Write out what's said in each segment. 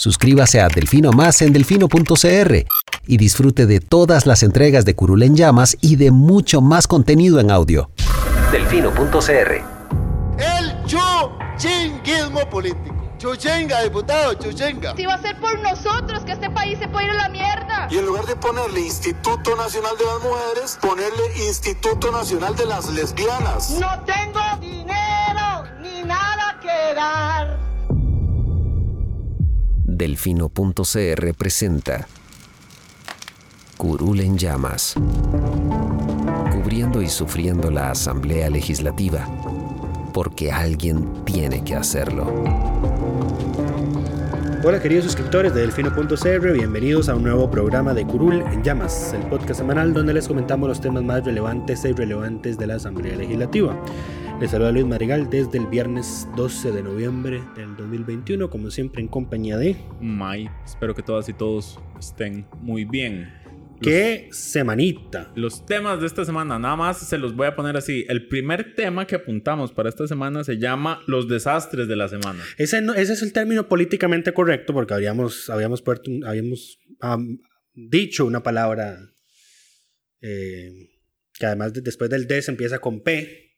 Suscríbase a Delfino Más en delfino.cr y disfrute de todas las entregas de Curul en Llamas y de mucho más contenido en audio. Delfino.cr El chuchinguismo político. Chuchenga, diputado, chuchenga. Si va a ser por nosotros que este país se puede ir a la mierda. Y en lugar de ponerle Instituto Nacional de las Mujeres, ponerle Instituto Nacional de las Lesbianas. No tengo dinero ni nada que dar. Delfino.cr presenta Curul en llamas. Cubriendo y sufriendo la Asamblea Legislativa. Porque alguien tiene que hacerlo. Hola queridos suscriptores de Delfino.cr, bienvenidos a un nuevo programa de Curul en Llamas, el podcast semanal donde les comentamos los temas más relevantes e irrelevantes de la Asamblea Legislativa. Les saluda Luis Marigal desde el viernes 12 de noviembre del 2021, como siempre en compañía de... May, espero que todas y todos estén muy bien. ¡Qué semanita! Los temas de esta semana, nada más se los voy a poner así. El primer tema que apuntamos para esta semana se llama los desastres de la semana. Ese, no- ese es el término políticamente correcto porque habíamos, habíamos, puerto- habíamos am, dicho una palabra eh, que además de- después del D se empieza con P.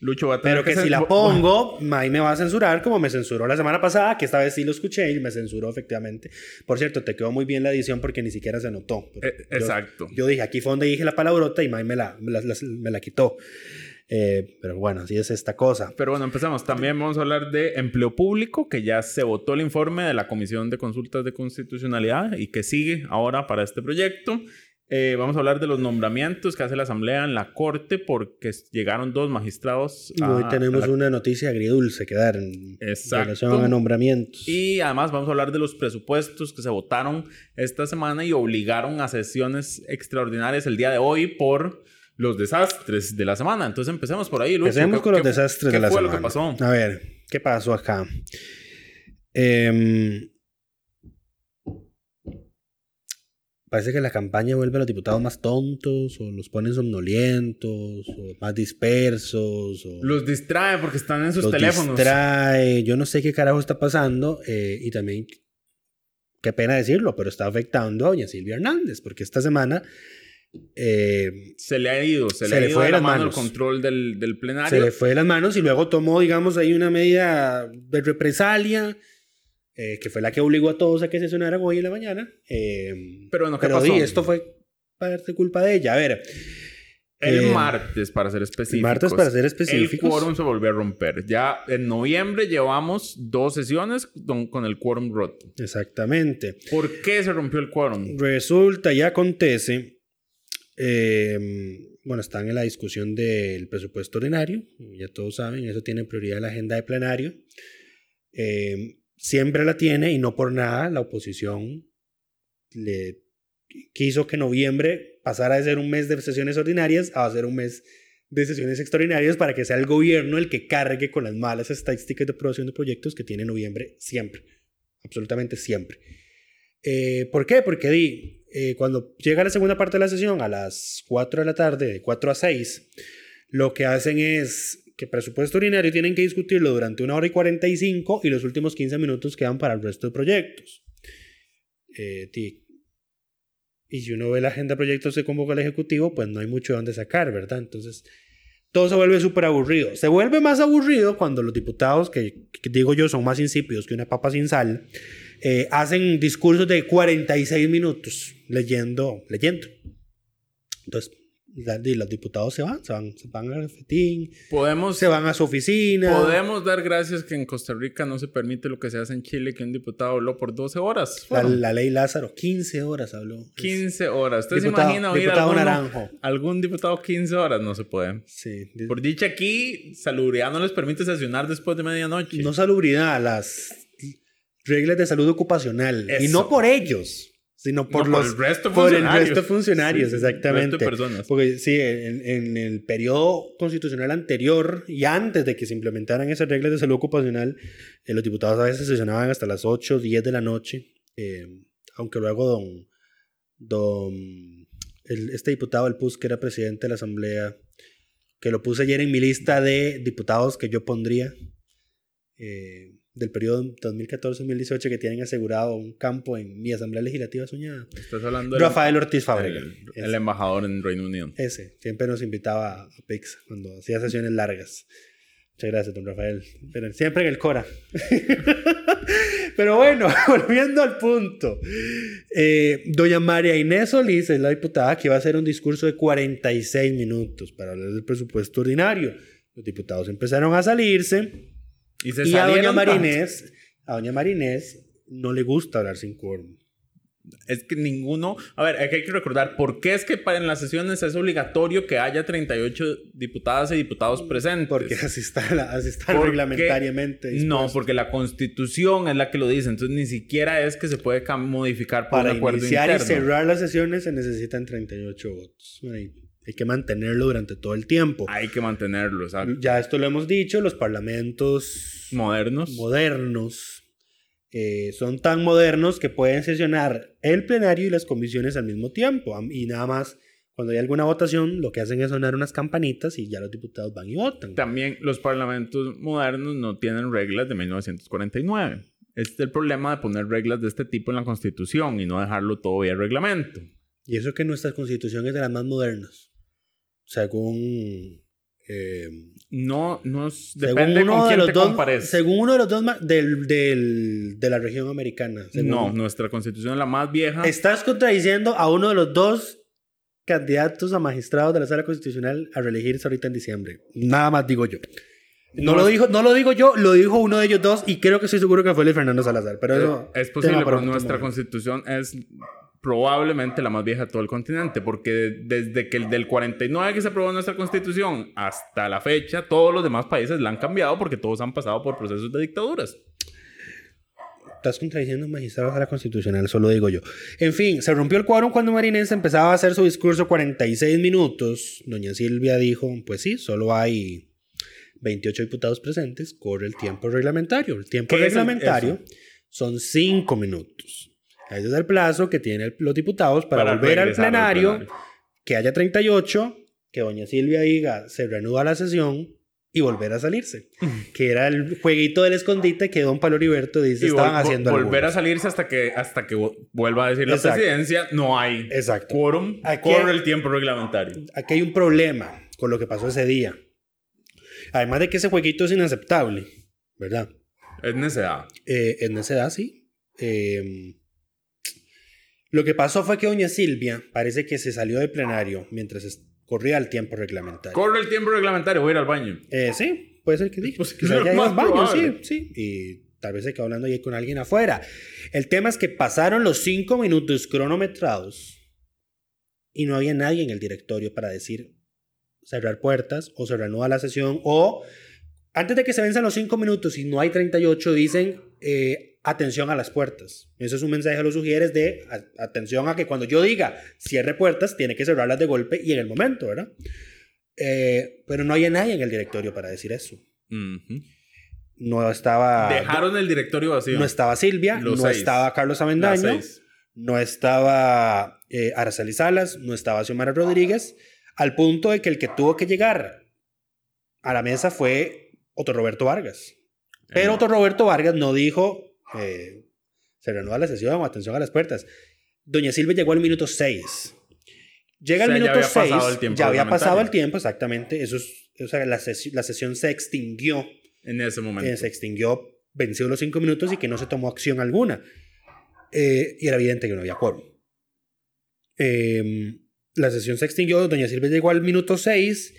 Lucho va a tener Pero que ser- si la pongo, May me va a censurar como me censuró la semana pasada, que esta vez sí lo escuché y me censuró efectivamente. Por cierto, te quedó muy bien la edición porque ni siquiera se notó. Eh, Yo- exacto. Yo, dije, aquí fue donde dije la palabrota y May me la, me la, la- me la quitó. Eh, pero bueno, así es esta cosa. Pero bueno, empezamos. También vamos a hablar de empleo público, que ya se votó el informe de la Comisión de Consultas de Constitucionalidad y que sigue ahora para este proyecto. Eh, vamos a hablar de los nombramientos que hace la Asamblea en la Corte porque llegaron dos magistrados. Y a- hoy tenemos a la- una noticia agridulce que dar en Exacto. relación a nombramientos. Y además vamos a hablar de los presupuestos que se votaron esta semana y obligaron a sesiones extraordinarias el día de hoy por los desastres de la semana. Entonces empecemos por ahí, Lucho. Empecemos ¿Qué- con los desastres de la fue semana. lo que pasó? A ver, ¿qué pasó acá? Em, parece que la campaña vuelve a los diputados más tontos, o los ponen somnolientos, o más dispersos, o Los distrae porque están en sus los teléfonos. distrae. Yo no sé qué carajo está pasando, eh, y también, qué pena decirlo, pero está afectando a doña Silvia Hernández, porque esta semana eh, Se le ha ido, se, Se le ha le ido fue de de la las mano manos. el control del, del plenario. se le fue de las manos y luego tomó, digamos, ahí una medida de represalia, eh, que fue la que obligó a todos a que sesionaran hoy en la mañana. Eh, Pero bueno, ¿qué pero pasó? sí, esto fue parte culpa de ella. A ver. El eh, martes, para ser específicos. martes, para ser El específicos. quórum se volvió a romper. Ya en noviembre llevamos dos sesiones con, con el quórum roto. Exactamente. ¿Por qué se rompió el quórum? Resulta y acontece, eh, bueno, están en la discusión del presupuesto ordinario, ya todos saben, eso tiene prioridad en la agenda de plenario. Eh, siempre la tiene y no por nada la oposición le quiso que noviembre pasara de ser un mes de sesiones ordinarias a ser un mes de sesiones extraordinarias para que sea el gobierno el que cargue con las malas estadísticas de aprobación de proyectos que tiene noviembre siempre, absolutamente siempre. Eh, ¿Por qué? Porque di, eh, cuando llega la segunda parte de la sesión a las 4 de la tarde, de 4 a 6, lo que hacen es que presupuesto ordinario tienen que discutirlo durante una hora y 45 y los últimos 15 minutos quedan para el resto de proyectos. Eh, y si uno ve la agenda de proyectos que convoca el Ejecutivo, pues no hay mucho de dónde sacar, ¿verdad? Entonces, todo se vuelve súper aburrido. Se vuelve más aburrido cuando los diputados, que, digo yo son más insípidos que una papa sin sal, eh, hacen discursos de 46 minutos leyendo, leyendo. Entonces, y los diputados se van, se van, se van al fetín, Podemos, se van a su oficina. podemos dar gracias que en Costa Rica no se permite lo que se hace en Chile, que un diputado habló por 12 horas. La, ley Lázaro, 15 horas habló. 15 horas. ¿Usted Diputado- se imagina oír diputado alguno- Naranjo. algún diputado 15 horas? No se puede. Sí. Por dicha aquí, salubridad no les permite sesionar después de medianoche. No salubridad, las reglas de salud ocupacional. Y no por ellos, sino por, No, por los, el resto de por el funcionarios. resto de funcionarios, Sí, exactamente. el resto de personas. Porque sí, en, en el periodo constitucional anterior y antes de que se implementaran esas reglas de salud ocupacional, eh, los diputados a veces sesionaban hasta las 8, 10 de la noche, eh, aunque luego don, don el- este diputado del PUS, que era presidente de la Asamblea, que lo puse ayer en mi lista de diputados que yo pondría, eh, del periodo 2014-2018 que tienen asegurado un campo en mi Asamblea Legislativa soñada. Estás hablando del Rafael Ortiz Fábrega. el, el embajador en Reino Unido. Ese, siempre nos invitaba a PIX cuando hacía sesiones largas. Muchas gracias, don Rafael. Pero siempre en el Cora. Pero bueno, volviendo al punto. Eh, doña María Inés Solís es la diputada que va a hacer un discurso de 46 minutos para hablar del presupuesto ordinario. Los diputados empezaron a salirse Y se y a doña salieron María tanto. Inés, a doña María Inés no le gusta hablar sin quórum. Es que ninguno. A ver, hay que recordar por qué es que para en las sesiones es obligatorio que haya 38 diputadas y diputados presentes. Porque así está, la- así está Porque- reglamentariamente. No, porque la constitución es la que lo dice. Entonces ni siquiera es que se puede modificar por Para un acuerdo iniciar interno. y cerrar las sesiones se necesitan 38 votos. Hay que mantenerlo durante todo el tiempo. Hay que mantenerlo, exacto. Ya esto lo hemos dicho, los parlamentos Modernos. modernos eh, son tan modernos que pueden sesionar el plenario y las comisiones al mismo tiempo. Y nada más, cuando hay alguna votación, lo que hacen es sonar unas campanitas y ya los diputados van y votan. También los parlamentos modernos no tienen reglas de 1949. Este es el problema de poner reglas de este tipo en la Constitución y no dejarlo todo vía reglamento. Y eso que nuestra constitución es de las más modernas. Según... eh, No, no es- Según depende uno con de quién los te dos, compares. según uno de los dos del, del- de la región americana. según- No, nuestra constitución es la más vieja. Estás contradiciendo a uno de los dos candidatos a magistrados de la sala constitucional a reelegirse ahorita en diciembre. Nada más digo yo. No, No lo dijo, no lo digo yo, lo dijo uno de ellos dos y creo que estoy seguro que fue el de Fernando Salazar. Pero eso es posible, pero nuestra momento. constitución es probablemente la más vieja de todo el continente, porque desde que el del 49 que se aprobó nuestra constitución hasta la fecha, todos los demás países la han cambiado porque todos han pasado por procesos de dictaduras. Estás contradiciendo magistrados a la constitucional, eso lo digo yo. En fin, se rompió el quórum cuando Marinense empezaba a hacer su discurso 46 minutos. Doña Silvia dijo, pues sí, solo hay 28 diputados presentes, corre el tiempo reglamentario. El tiempo ¿Qué es el- reglamentario son 5 minutos. Ese es el plazo que tienen los diputados para, volver al plenario, plenario. que haya 38, que doña Silvia diga, se reanuda la sesión y volver a salirse. que era el jueguito del escondite que don Pablo Heriberto dice Y estaban vol- haciendo volver algunos. a salirse hasta que, hasta que vuelva a decir la Exacto. presidencia, no hay Exacto. quórum, Aquí- corre el tiempo reglamentario. Aquí hay un problema con lo que pasó ese día. Además de que ese jueguito es inaceptable, ¿verdad? Es necedad. Eh, en esa edad, sí. Eh, lo que pasó fue que doña Silvia parece que se salió del plenario mientras corría el tiempo reglamentario. Corre el tiempo reglamentario, voy a ir al baño. Eh, sí, puede ser que dijo. Pues, que es se lo haya ido más al baño, probable. sí, sí. Y tal vez se quedó hablando ahí con alguien afuera. El tema es que pasaron los cinco minutos cronometrados y no había nadie en el directorio para decir cerrar puertas o se reanuda la sesión o antes de que se venzan los cinco minutos y no hay 38 dicen eh, atención a las puertas. Eso es un mensaje a los sugieres de a- atención a que cuando yo diga cierre puertas tiene que cerrarlas de golpe y en el momento, ¿verdad? Eh, pero no había nadie en el directorio para decir eso. No estaba. Dejaron el directorio vacío. No estaba Silvia, Los no seis. estaba Carlos seis. no estaba eh, Araceli Salas, no estaba Xiomara Rodríguez, al punto de que el que tuvo que llegar a la mesa fue Otto Roberto Vargas. Pero Otto Roberto Vargas no dijo eh, se reanuda la sesión atención a las puertas. Doña Silvia llegó al minuto 6. Llega O sea, al ya minuto había 6. pasado el tiempo Ya había pasado el tiempo, exactamente. Eso es, o sea, la, sesi- la sesión se extinguió En ese momento. eh, se extinguió, venció los cinco minutos y que no se tomó acción alguna. Eh, y era evidente que no había quórum. Eh, la sesión se extinguió, doña Silvia llegó al minuto 6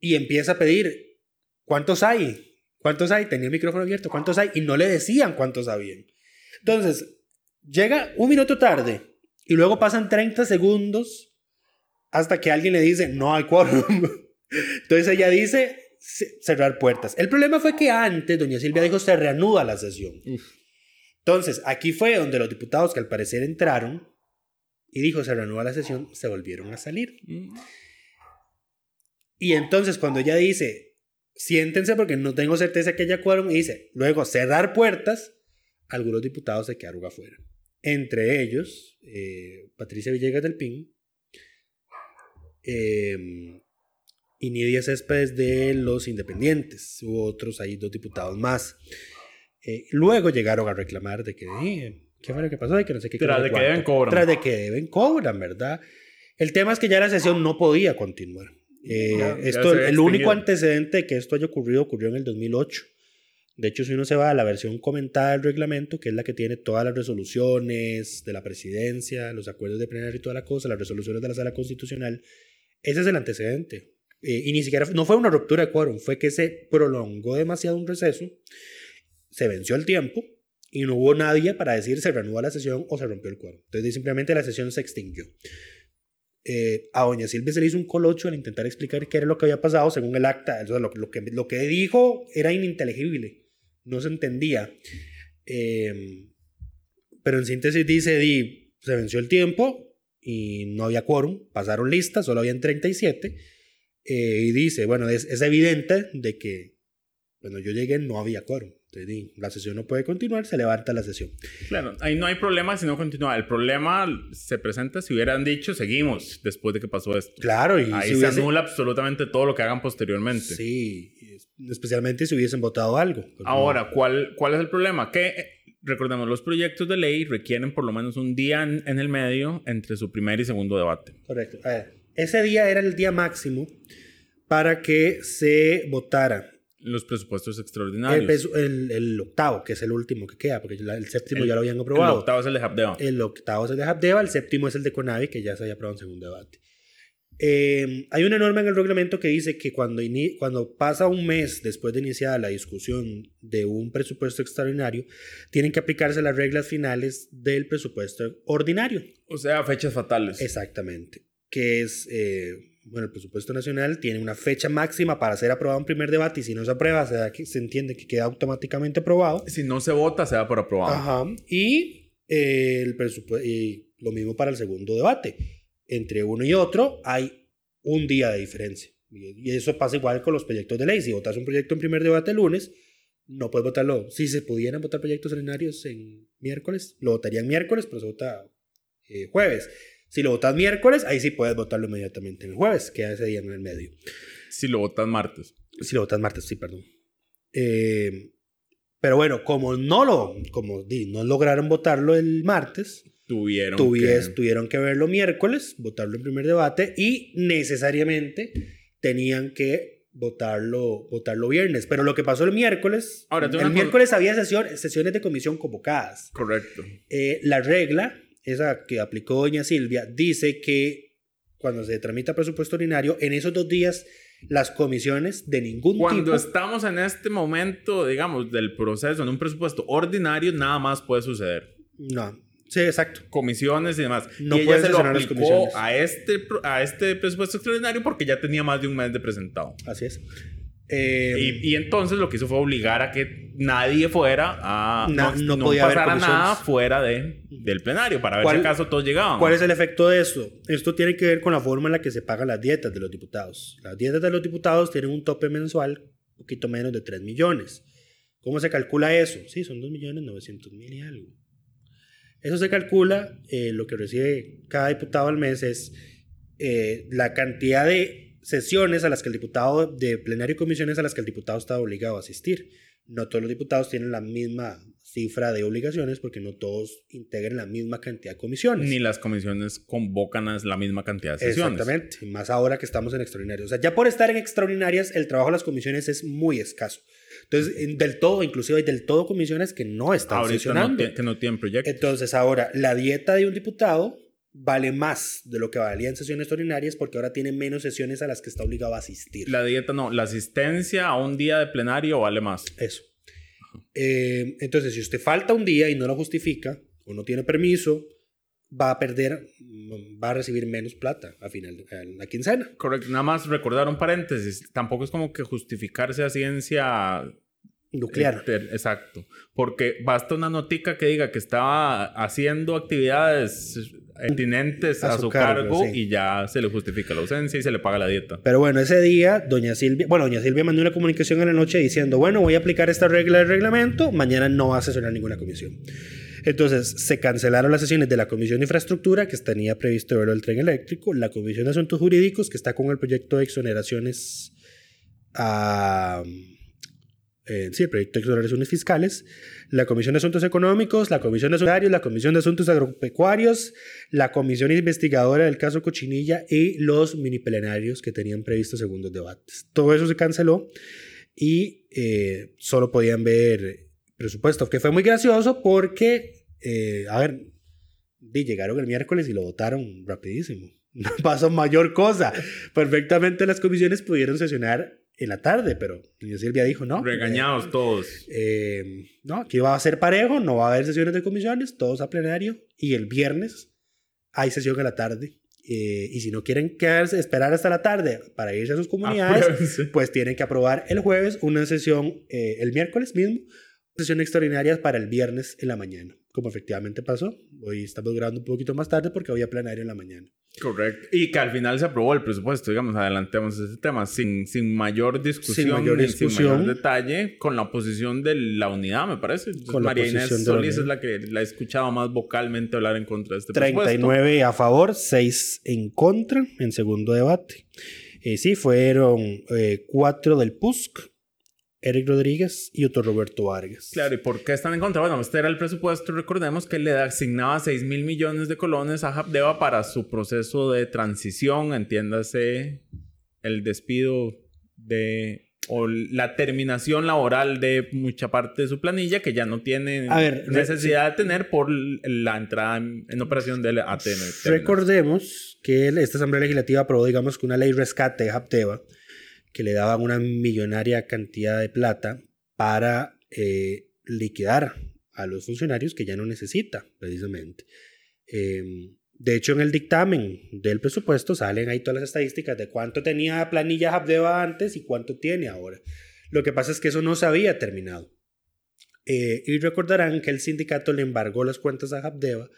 y empieza a pedir, ¿cuántos hay? ¿Cuántos hay? Tenía el micrófono abierto, ¿cuántos hay? Y no le decían cuántos habían. Entonces, llega un minuto tarde y luego pasan 30 segundos hasta que alguien le dice, no hay quórum. Entonces ella dice, "Ce- cerrar puertas. El problema fue que antes doña Silvia dijo, se reanuda la sesión. Entonces, aquí fue donde los diputados que al parecer entraron y dijo, se reanuda la sesión, se volvieron a salir. Mm. Y entonces cuando ella dice, siéntense porque no tengo certeza que haya quórum, y dice, luego cerrar puertas, algunos diputados se quedaron afuera. Entre ellos, eh, Patricia Villegas del PIN, eh, y Nidia Céspedes de los Independientes. Hubo otros ahí, dos diputados más. Eh, luego llegaron a reclamar de que, ¿qué fue lo que pasó? Y que no sé qué. Tras de que deben, cobran. Tras de que deben, cobran, ¿verdad? El tema es que ya la sesión no podía continuar. Eh, Ya- ya esto, se había el único antecedente de que esto haya ocurrido ocurrió en el 2008. De hecho, si uno se va a la versión comentada del reglamento, que es la que tiene todas las resoluciones de la presidencia, los acuerdos de plenario y toda la cosa, las resoluciones de la sala constitucional, ese es el antecedente. Eh, y ni siquiera, no fue una ruptura de quórum, fue que se prolongó demasiado un receso, se venció el tiempo y no hubo nadie para decir se reanuda la sesión o se rompió el quórum. Entonces simplemente la sesión se extinguió. Eh, a doña Silvia se le hizo un colocho al intentar explicar qué era lo que había pasado según el acta. O sea, lo, lo que, lo que dijo era ininteligible, no se entendía. Eh, pero en síntesis dice, di, se venció el tiempo y no había quórum, pasaron listas, solo habían 37. eh, y dice, bueno, es, es evidente de que cuando yo llegué no había quórum. Entonces, la sesión no puede continuar, se levanta la sesión. Claro, ahí no hay problema si no continúa. El problema se presenta si hubieran dicho seguimos después de que pasó esto. Claro, y Ahí si se hubiese- anula absolutamente todo lo que hagan posteriormente. Sí, especialmente si hubiesen votado algo. Ahora, ¿cuál, ¿cuál es el problema? Que, eh, recordemos, los proyectos de ley requieren por lo menos un día en, en el medio entre su primer y segundo debate. Correcto. A ver, ese día era el día máximo para que se votara Los presupuestos el, extraordinarios. el- el octavo, que es el último que queda, porque el séptimo El- ya lo habían El aprobado. octavo es el de Habdeba. El octavo es el de Habdeba, el séptimo es el de Conavi, que ya se había aprobado en segundo debate. Eh, hay una norma en el reglamento que dice que cuando, cuando pasa un mes después de iniciada la discusión de un presupuesto extraordinario, tienen que aplicarse las reglas finales del presupuesto ordinario. O sea, fechas fatales. Exactamente. Que es, eh, bueno, el presupuesto nacional tiene una fecha máxima para ser aprobado en primer debate y si no se aprueba, se, da que- se entiende que queda automáticamente aprobado. Si no se vota, se da por aprobado. Ajá. Y, eh, el presupuesto, y lo mismo para el segundo debate. Entre uno y otro hay un día de diferencia. Y y eso pasa igual con los proyectos de ley. Si votas un proyecto en primer debate el lunes, no puedes votarlo. Si se pudieran votar proyectos ordinarios en miércoles, lo votarían miércoles, pero se vota eh, jueves. Si lo votas miércoles, ahí sí puedes votarlo inmediatamente en el jueves, queda ese día en el medio. Si lo votas martes. Si lo votas martes, sí, perdón. Eh, pero bueno, como no lo, como di, no lograron votarlo el martes, Tuvieron tuvies- que... tuvieron que verlo miércoles, votarlo en primer debate y necesariamente tenían que votarlo, votarlo viernes. Pero lo que pasó el miércoles, Ahora, el miércoles había sesión- sesiones de comisión convocadas. Correcto. Eh, la regla, esa que aplicó doña Silvia, dice que cuando se tramita presupuesto ordinario, en esos dos días las comisiones de ningún Cuando tipo... estamos en este momento, digamos, del proceso, en un presupuesto ordinario, nada más puede suceder. No, sí, exacto. Comisiones y demás. No y ella se lo aplicó a este, a este presupuesto extraordinario porque ya tenía más de un mes de presentado. Así es. Eh, Y, y entonces lo que hizo fue obligar a que nadie fuera a... Na- no podía haber pasara comisiones. nada fuera de, del plenario para ver ¿Cuál- si acaso todos llegaban. ¿Cuál es el efecto de esto? Esto tiene que ver con la forma en la que se pagan las dietas de los diputados. Las dietas de los diputados tienen un tope mensual un poquito menos de 3 millones. ¿Cómo se calcula eso? Sí, son 2 millones 900 mil y algo. Eso se calcula, eh, lo que recibe cada diputado al mes es eh, la cantidad de sesiones a las que el diputado de plenario y comisiones a las que el diputado está obligado a asistir. No todos los diputados tienen la misma cifra de obligaciones porque no todos integran la misma cantidad de comisiones. Ni las comisiones convocan a la misma cantidad de sesiones. Exactamente, más ahora que estamos en extraordinarios. O sea, ya por estar en extraordinarias, el trabajo de las comisiones es muy escaso. Entonces, en- del todo, inclusive hay del todo comisiones que no están Ahorita no, sesionando. tie- que no tienen proyecto. Entonces, ahora, la dieta de un diputado vale más de lo que valía en sesiones extraordinarias porque ahora tiene menos sesiones a las que está obligado a asistir. La dieta no, la asistencia a un día de plenario vale más. Eso. Eh, entonces, si usted falta un día y no lo justifica o no tiene permiso, va a perder, mm, va a recibir menos plata a final de a la quincena. Correcto. Nada más recordar un paréntesis. Tampoco es como que justificarse a ciencia Nuclear. Exacto. Porque basta una notica que diga que estaba haciendo actividades pertinentes A a, su cargo, cargo, sí. y ya se le justifica la ausencia y se le paga la dieta. Pero bueno, ese día, doña Silvia, bueno, doña Silvia mandó una comunicación en la noche diciendo, bueno, voy a aplicar esta regla del reglamento, mañana no va a sesionar ninguna comisión. Entonces, se cancelaron las sesiones de la Comisión de Infraestructura, que tenía previsto verlo del tren eléctrico, la Comisión de Asuntos Jurídicos, que está con el proyecto de exoneraciones a eh, sí, el proyecto de exoneraciones fiscales, la Comisión de Asuntos Económicos, la Comisión de Asuntos la Comisión de Asuntos Agropecuarios, la Comisión Investigadora del caso Cochinilla y los mini plenarios que tenían previstos segundos debates. Todo eso se canceló y eh, solo podían ver presupuesto, que fue muy gracioso porque, eh, a ver, llegaron el miércoles y lo votaron rapidísimo. No pasó mayor cosa. Perfectamente las comisiones pudieron sesionar en la tarde, pero Silvia dijo, no. Regañados eh, todos. Eh, no, aquí va a ser parejo, no va a haber sesiones de comisiones, todos a plenario. Y el viernes hay sesión a la tarde. Eh, y si no quieren quedarse, esperar hasta la tarde para irse a sus comunidades, pues tienen que aprobar el jueves una sesión, el miércoles mismo, sesión extraordinaria para el viernes en la mañana, como efectivamente pasó. Hoy estamos grabando un poquito más tarde porque hoy a plenario en la mañana. Correcto. Y que al final se aprobó el presupuesto, digamos, adelantemos ese tema, sin, sin mayor discusión, sin mayor, discusión, sin mayor detalle, con la oposición de la unidad, me parece. Con María Inés Solís es la que la he escuchado más vocalmente hablar en contra de este 39 a favor, 6 en contra en segundo debate. Eh, sí, fueron eh, 4 del PUSC, Eric Rodríguez y otro Roberto Vargas. Claro, ¿y por qué están en contra? Bueno, este era el presupuesto. Recordemos que le asignaba 6 mil millones de colones a Habdeba para su proceso de transición, entiéndase el despido de o la terminación laboral de mucha parte de su planilla que ya no tiene necesidad de tener por la entrada en, operación del ATM. Recordemos que esta Asamblea Legislativa aprobó, digamos, que una ley rescate de Habdeba que le daban una millonaria cantidad de plata para eh, liquidar a los funcionarios que ya no necesita, precisamente. Em, de hecho, en el dictamen del presupuesto salen ahí todas las estadísticas de cuánto tenía planilla Habdeba antes y cuánto tiene ahora. Lo que pasa es que eso no se había terminado. Eh, y recordarán que el sindicato le embargó las cuentas a Habdeba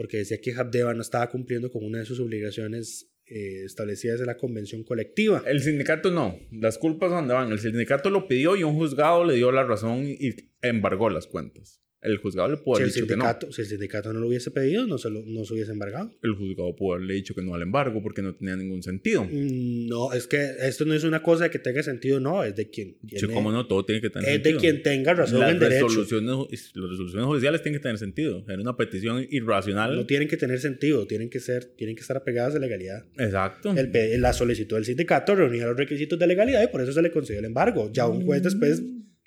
porque decía que Habdeba no estaba cumpliendo con una de sus obligaciones eh, establecidas en la convención colectiva. El sindicato no, las culpas dónde van. El sindicato lo pidió y un juzgado le dio la razón y embargó las cuentas. El juzgado le pudo haber dicho que no. Si el sindicato no lo hubiese pedido, no se, lo, no se hubiese embargado. El juzgado pudo haberle dicho que no al embargo porque no tenía ningún sentido. Mm, no, es que esto no es una cosa de que tenga sentido, no, es de quien. Sí, como no, todo tiene que tener es sentido. Es de quien tenga razón las en resoluciones, derecho. Las resoluciones judiciales tienen que tener sentido. En una petición irracional. No tienen que tener sentido, tienen que ser, tienen que estar apegadas a legalidad. Exacto. El, la solicitud del sindicato reunía los requisitos de legalidad y por eso se le concedió el embargo. Ya un juez después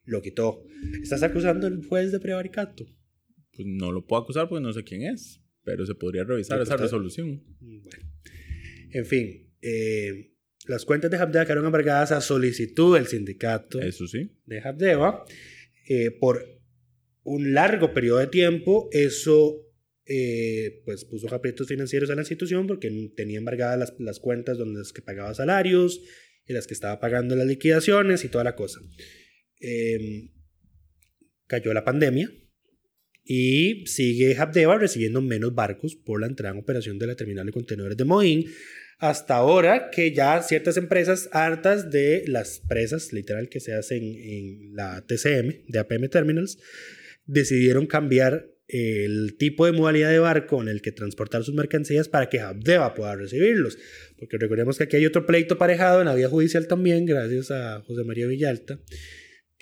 lo quitó. ¿Estás acusando al juez de prevaricato? pues no lo puedo acusar porque no sé quién es, pero se podría revisar esa resolución. Bueno, en fin, eh, las cuentas de Habdeba quedaron embargadas a solicitud del sindicato Eso sí. de Habdeba eh, por un largo periodo de tiempo. Eso eh, pues puso aprietos financieros a la institución porque tenía embargadas las, las cuentas donde las que pagaba salarios y las que estaba pagando las liquidaciones y toda la cosa. Cayó la pandemia y sigue Habdeba recibiendo menos barcos por la entrada en operación de la terminal de contenedores de Moín. Hasta ahora que ya ciertas empresas hartas de las presas, literal, que se hacen en la TCM, de APM Terminals, decidieron cambiar el tipo de modalidad de barco en el que transportar sus mercancías para que Habdeba pueda recibirlos. Porque recordemos que aquí hay otro pleito parejado en la vía judicial también, gracias a José María Villalta,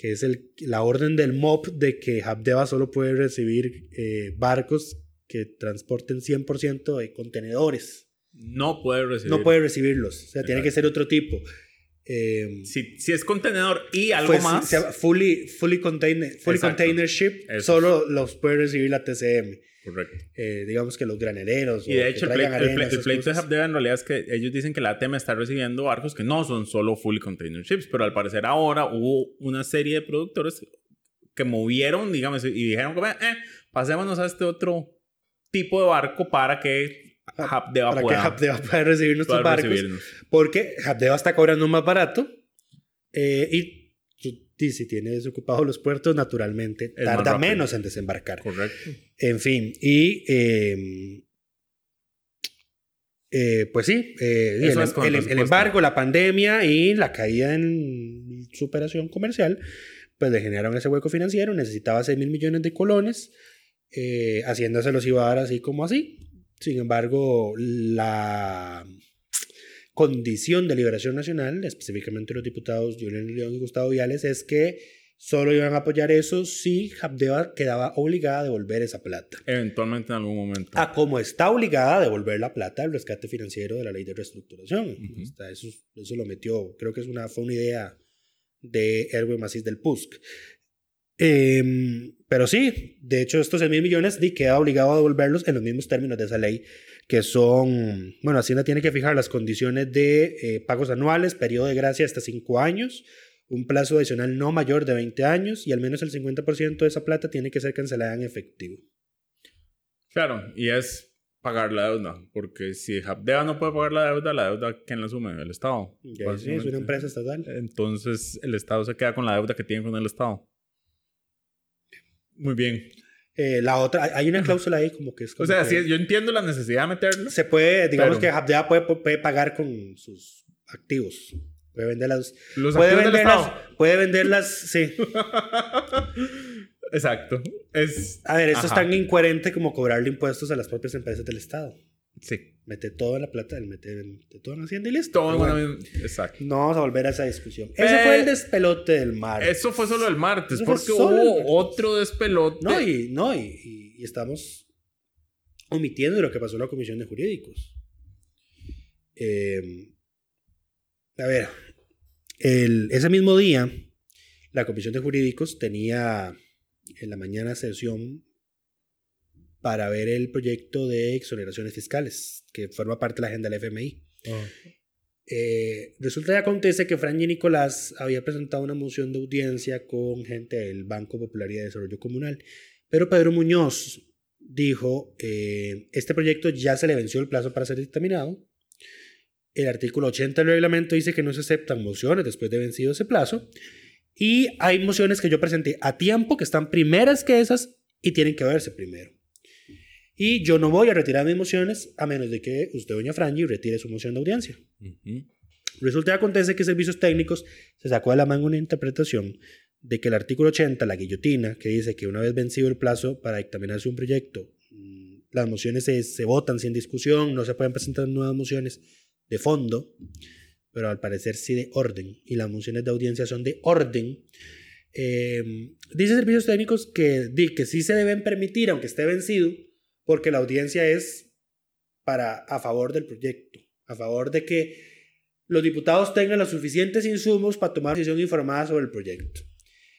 que es el, la orden del MOP de que Habdeba solo puede recibir eh, barcos que transporten 100% de contenedores. No puede recibir. No puede recibirlos. O sea, tiene que ser otro tipo. Eh, si, si, es contenedor y algo pues, más. fully, fully, container, fully container ship, solo los puede recibir la TCM. Correcto. Eh, digamos que los granereros. Y de hecho, el, pleito de Habdeba en realidad es que ellos dicen que la ATM está recibiendo barcos que no son solo fully container ships, pero al parecer ahora hubo una serie de productores que movieron, digamos, y dijeron eh, pasémonos a este otro tipo de barco para que Habdeba para pueda, que pueda recibir nuestros barcos. Porque Habdeba está cobrando más barato eh, y si tiene desocupados los puertos, naturalmente tarda menos en desembarcar. Correcto. En fin, y em, eh, pues sí, eh, el, embargo, la pandemia y la caída en su operación comercial, pues le generaron ese hueco financiero, necesitaba 6 mil millones de colones, eh, haciéndoselos iba a dar así como así. Sin embargo, la condición de liberación nacional, específicamente los diputados Julián León y Gustavo Viales, es que solo iban a apoyar eso si Habdeba quedaba obligada a devolver esa plata. Eventualmente en algún momento. A como está obligada a devolver la plata del rescate financiero de la ley de reestructuración. Ujú. Está- eso, eso lo metió, creo que es una, fue una idea de Erwin Macis del PUSC. Em, pero sí, de hecho estos 6 mil millones di queda obligado a devolverlos en los mismos términos de esa ley, que son, bueno, Hacienda tiene que fijar las condiciones de eh, pagos anuales, periodo de gracia hasta 5 años, un plazo adicional no mayor de 20 años y al menos el 50% de esa plata tiene que ser cancelada en efectivo. Claro, y es pagar la deuda, porque si Habdeba no puede pagar la deuda, la deuda, ¿quién la asume? El Estado. Sí, es una empresa estatal. Entonces el Estado se queda con la deuda que tiene con el Estado. Muy bien. Eh, la otra, hay- una cláusula ahí como que es O como sea, que sí, yo entiendo la necesidad de meterlo. se puede, digamos Pero- que Habdea puede, puede pagar con sus activos. Puede venderlas. Los puede activos del venderlas, Estado. puede venderlas, sí. Exacto. Es. A ver, esto es Ajá. tan incoherente como cobrarle impuestos a las propias empresas del Estado. Sí. Mete toda la plata, mete, mete todo en Hacienda y listo. Todo en bueno, misma- Exacto. No vamos a volver a esa discusión. Ese fue el despelote del mar. Eso fue solo el martes, Eso porque el hubo martes. otro despelote. No, y, no y, y- y estamos omitiendo lo que pasó en la Comisión de Jurídicos. Eh, a ver, el- ese mismo día, la Comisión de Jurídicos tenía en la mañana sesión para ver el proyecto de exoneraciones fiscales, que forma parte de la agenda del FMI. Eh, resulta y acontece que Fran y Nicolás había presentado una moción de audiencia con gente del Banco Popular y de Desarrollo Comunal, pero Pedro Muñoz dijo, eh, este proyecto ya se le venció el plazo para ser dictaminado. El artículo 80 del reglamento dice que no se aceptan mociones después de vencido ese plazo. Y hay mociones que yo presenté a tiempo, que están primeras que esas y tienen que verse primero. Y yo no voy a retirar mis mociones a menos de que usted, doña Frangi, retire su moción de audiencia. Resulta y acontece que Servicios Técnicos se sacó de la manga una interpretación de que el artículo 80, la guillotina, que dice que una vez vencido el plazo para dictaminarse un proyecto, mm, las mociones se, se votan sin discusión, no se pueden presentar nuevas mociones de fondo, pero al parecer sí de orden, y las mociones de audiencia son de orden. Eh, dice Servicios Técnicos que, que sí se deben permitir, aunque esté vencido, porque la audiencia es para, a favor del proyecto, a favor de que los diputados tengan los suficientes insumos para tomar decisión informada sobre el proyecto.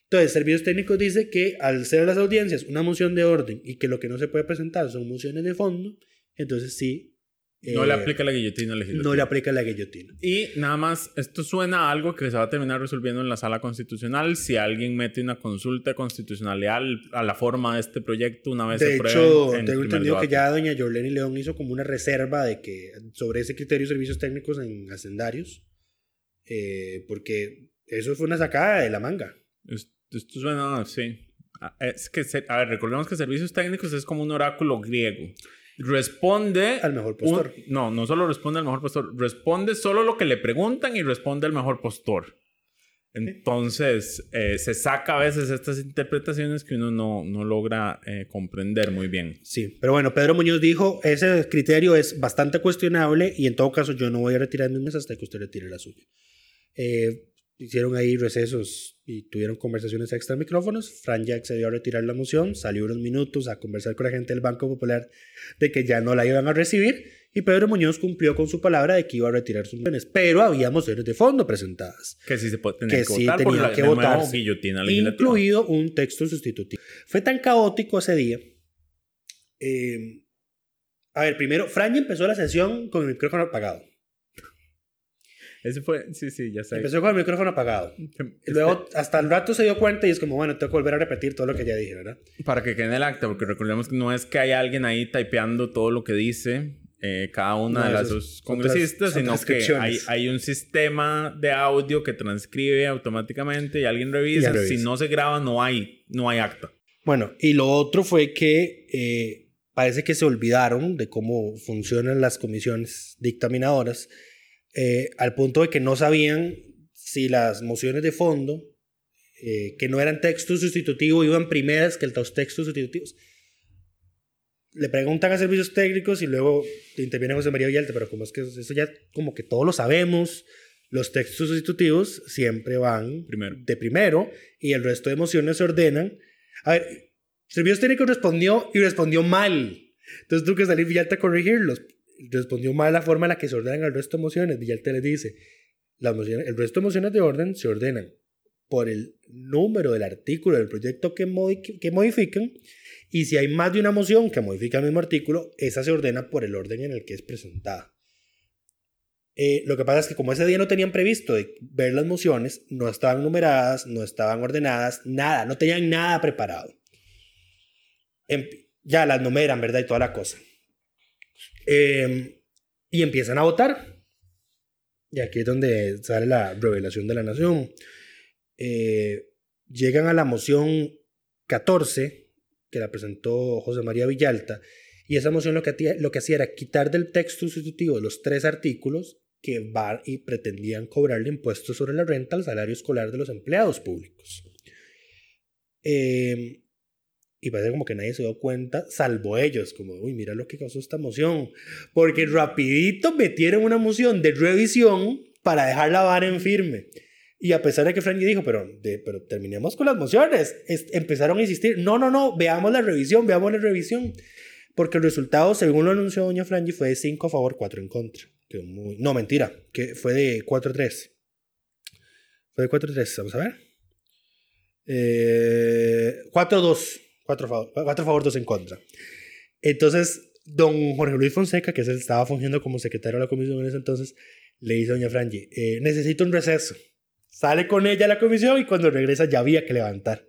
Entonces, Servicios Técnicos dice que al ser las audiencias una moción de orden y que lo que no se puede presentar son mociones de fondo, entonces sí. No eh, le aplica la guillotina legislativa. no le aplica la guillotina. Y nada más, esto suena a algo que se va a terminar resolviendo en la sala constitucional si alguien mete una consulta de constitucionalidad al- a la forma de este proyecto una vez De se apruebe hecho, en tengo entendido que ya doña Jorleni León hizo como una reserva de que sobre ese criterio de servicios técnicos en hacendarios, eh, porque eso fue una sacada de la manga. Es- Esto suena, sí. Ah, Es que, a ver, recordemos que servicios técnicos es como un oráculo griego. Responde... Al mejor postor. un- no, no solo responde al mejor postor, responde solo lo que le preguntan y responde al mejor postor. Entonces, eh, se saca a veces estas interpretaciones que uno no, no logra eh, comprender muy bien. Sí, pero bueno, Pedro Muñoz dijo, ese criterio es bastante cuestionable y en todo caso yo no voy a retirar mis mesas hasta que usted retire la suya. Eh, hicieron ahí recesos y tuvieron conversaciones extra micrófonos. Fran ya accedió a retirar la moción, salió unos minutos a conversar con la gente del Banco Popular de que ya no la iban a recibir y Pedro Muñoz cumplió con su palabra de que iba a retirar sus mociones, pero había mociones de fondo presentadas. Que sí se puede tener Que que, sí votar tenían la que legislativa. incluido un texto sustitutivo. Fue tan caótico ese día. eh, a ver, primero, Fran empezó la sesión con el micrófono apagado. Ese fue, sí, sí, ya sé. Empezó con el micrófono apagado. Y luego, hasta el rato se dio cuenta y es como, bueno, tengo que volver a repetir todo lo que ya dije, ¿verdad? Para que quede en el acta, porque recordemos que no es que haya alguien ahí typeando todo lo que dice eh, cada una No, de las dos congresistas, sino que hay, hay un sistema de audio que transcribe automáticamente y alguien revisa. Y revisa. Si no se graba, no hay, no hay acta. Bueno, y lo otro fue que eh, parece que se olvidaron de cómo funcionan las comisiones dictaminadoras, eh, al punto de que no sabían si las mociones de fondo, eh, que no eran texto sustitutivo, iban primeras que los textos sustitutivos. Le preguntan a servicios técnicos y luego interviene José María Villalta, pero como es que eso ya como que todos lo sabemos, Los textos sustitutivos siempre van Primero. de primero y el resto de mociones se ordenan. A ver, Servicios Técnicos respondió y respondió mal. Entonces tuvo que salir Villalta a corregirlos. Respondió mal la forma en la que se ordenan el resto de mociones. Villalta le dice, las mociones, el resto de mociones de orden se ordenan por el número del artículo del proyecto que, modi- que modifican y si hay más de una moción que modifica el mismo artículo, esa se ordena por el orden en el que es presentada. Eh, lo que pasa es que como ese día no tenían previsto ver las mociones, no estaban numeradas, no estaban ordenadas, nada, no tenían nada preparado. Em- ya las numeran, ¿verdad? Y toda la cosa. Em, y empiezan a votar. Y aquí es donde sale la revelación de la nación. Eh, llegan a la moción 14, que la presentó José María Villalta, y esa moción lo que, hacía- lo que hacía era quitar del texto sustitutivo los tres artículos que van y pretendían cobrarle impuestos sobre la renta al salario escolar de los empleados públicos. Eh, y parece como que nadie se dio cuenta, salvo ellos, como, uy, mira lo que causó esta moción. Porque rapidito metieron una moción de revisión para dejar la vara en firme. Y a pesar de que Frankie dijo, pero, de, pero terminemos con las mociones, es- empezaron a insistir, no, no, no, veamos la revisión, veamos la revisión. Porque el resultado, según lo anunció doña Frangie, fue de 5 a favor, 4 en contra. No, mentira, que fue de 4 a 3. Fue de 4 a 3, vamos a ver. Eh, 4 a 2, 4 a favor, 4 a favor, 2 en contra. Entonces, don Jorge Luis Fonseca, que estaba fungiendo como secretario de la comisión en ese entonces, le dice a doña Frangie, eh, necesito un receso. Sale con ella a la comisión y cuando regresa ya había que levantar.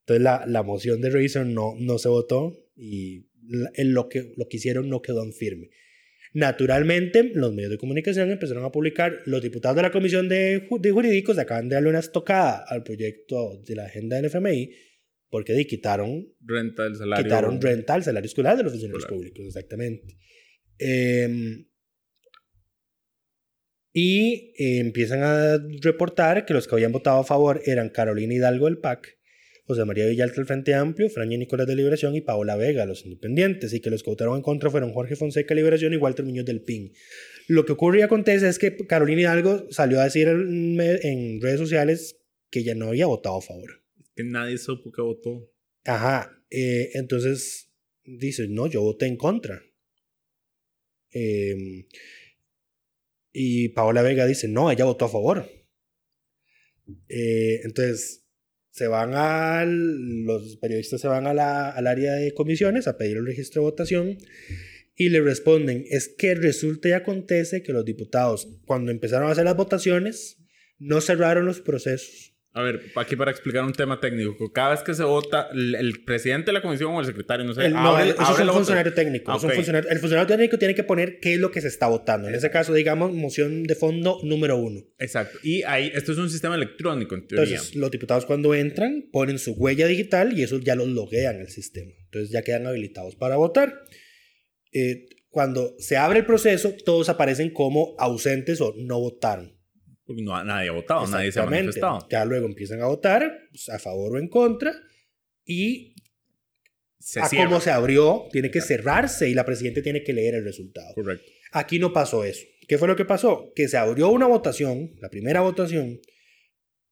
Entonces la, la moción de revisión no, no se votó y la- lo, que, lo que hicieron no quedó en firme. Naturalmente, los medios de comunicación empezaron a publicar, los diputados de la Comisión de, de Jurídicos acaban de darle una estocada al proyecto de la agenda del FMI porque di, quitaron Renta del salario. quitaron renta al salario escolar de los funcionarios Escolar. públicos, exactamente. Eh, y eh, empiezan a reportar que los que habían votado a favor eran Carolina Hidalgo del PAC, José María Villalta del Frente Amplio, Francia Nicolás de Liberación y Paola Vega, los independientes, y que los que votaron en contra fueron Jorge Fonseca Liberación y Walter Muñoz del PIN. Lo que ocurre y acontece es que Carolina Hidalgo salió a decir en redes sociales que ya no había votado a favor. Que nadie supo que votó. Ajá, eh, entonces dice, no, yo voté en contra. Em, y Paola Vega dice, no, ella votó a favor. Eh, entonces, se van al, los periodistas se van a la- al área de comisiones a pedir el registro de votación y le responden, es que resulta y acontece que los diputados, cuando empezaron a hacer las votaciones, no cerraron los procesos. A ver, aquí para explicar un tema técnico. Cada vez que se vota, el, el presidente de la comisión o el secretario, no sé, El, no, abre- el- eso abre es un funcionario técnico. Ah, un funcionario- el funcionario técnico tiene que poner qué es lo que se está votando. En ese caso, digamos, moción de fondo número uno. Exacto. Y ahí, esto es un sistema electrónico, en teoría. Entonces, los diputados cuando entran ponen su huella digital y eso ya los loguean al sistema. Entonces, ya quedan habilitados para votar. Eh, cuando se abre el proceso, todos aparecen como ausentes o no votaron. Porque no, nadie ha votado, nadie se ha manifestado. Ya luego empiezan a votar pues, a favor o en contra y Se a cómo se abrió tiene que cerrarse y la presidenta tiene que leer el resultado. Correcto. Aquí no pasó eso. ¿Qué fue lo que pasó? Que se abrió una votación, la primera votación,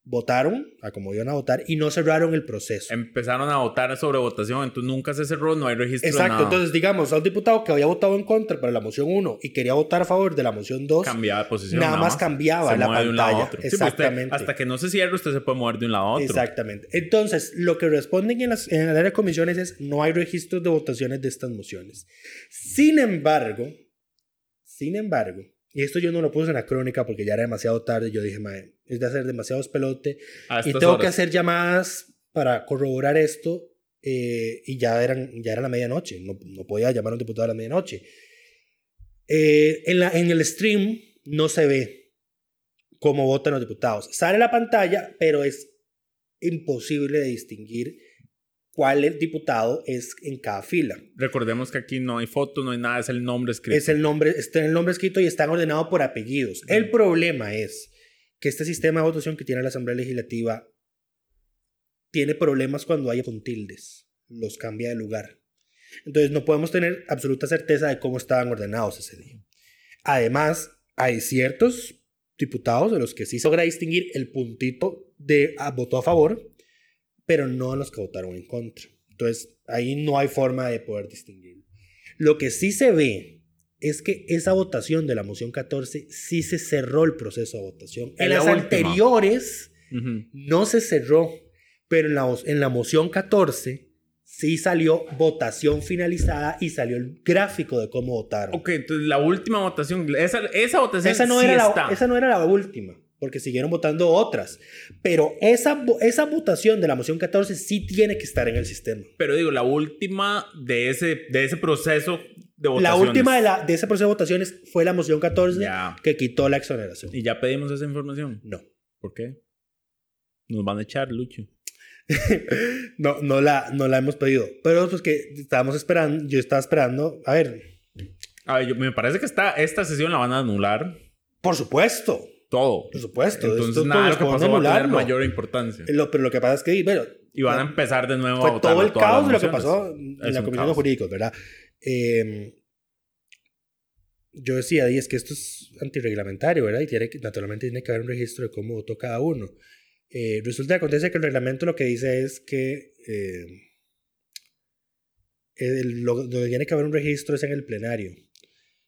votaron a como iban a votar y no cerraron el proceso. Empezaron a votar sobre votación, entonces nunca se cerró, no hay registro Exacto, nada. entonces digamos, a un diputado que había votado en contra para la moción 1 y quería votar a favor de la moción 2, cambiaba de posición. nada más cambiaba Se la mueve de un lado a pantalla. otro. Sí, pues usted- Exactamente. hasta que no se cierre, usted se puede mover de un lado a otro. Exactamente. Entonces, lo que responden en, las, en el área de comisiones es no hay registros de votaciones de estas mociones. Sin embargo, sin embargo, y esto yo no lo puse en la crónica porque ya era demasiado tarde, yo dije, mae, es de hacer demasiado espelote A y tengo que horas. hacer llamadas para corroborar esto eh, y ya, eran, ya era la medianoche, no, no podía llamar a un diputado a la medianoche. Eh, en, la, en el stream no se ve cómo votan los diputados. Sale la pantalla, pero es imposible de distinguir cuál el diputado es en cada fila. Recordemos que aquí no hay foto, no hay nada, es el nombre escrito. Es el nombre, está el nombre escrito y están ordenados por apellidos. El problema es que este sistema de votación que tiene la Asamblea Legislativa tiene problemas cuando hay con tildes, los cambia de lugar. Entonces no podemos tener absoluta certeza de cómo estaban ordenados ese día. Además, hay ciertos diputados de los que sí se logra distinguir el puntito de ah, votó a favor, pero no los que votaron en contra. Entonces, ahí no hay forma de poder distinguirlo. Lo que sí se ve es que esa votación de la moción 14 sí se cerró el proceso de votación. En, En la las anteriores Ujú. no se cerró, pero en la, en la moción 14 sí salió votación finalizada y salió el gráfico de cómo votaron. Ok, entonces la última votación, esa, esa votación Esa no, sí era está. la, esa no era la última, porque siguieron votando otras. Pero esa, esa votación de la moción 14 sí tiene que estar en el sistema. Pero digo, la última de ese, de ese proceso de votación. La última de, la, de ese proceso de votaciones fue la moción 14 Ya. que quitó la exoneración. Y ya pedimos esa información. No. ¿Por qué? Nos van a echar, Lucho. no, no, la, no la hemos pedido. Pero pues que estábamos esperando, yo estaba esperando, a ver, A ver, yo- me parece que esta, esta sesión la van a anular por supuesto, todo. por supuesto. Entonces esto nada lo que pasó va a tener mayor importancia. Lo- pero lo que pasa es que, bueno, Y van a empezar de nuevo a fue votar todo el caos de lo que pasó en Es la Comisión de. Jurídicos, ¿verdad? Eh, yo decía, y es que esto es antirreglamentario, ¿verdad? Y tiene que, naturalmente tiene que haber un registro de cómo votó cada uno. Eh, resulta que acontece que el reglamento lo que dice es que eh, el- lo, donde tiene que haber un registro es en el plenario.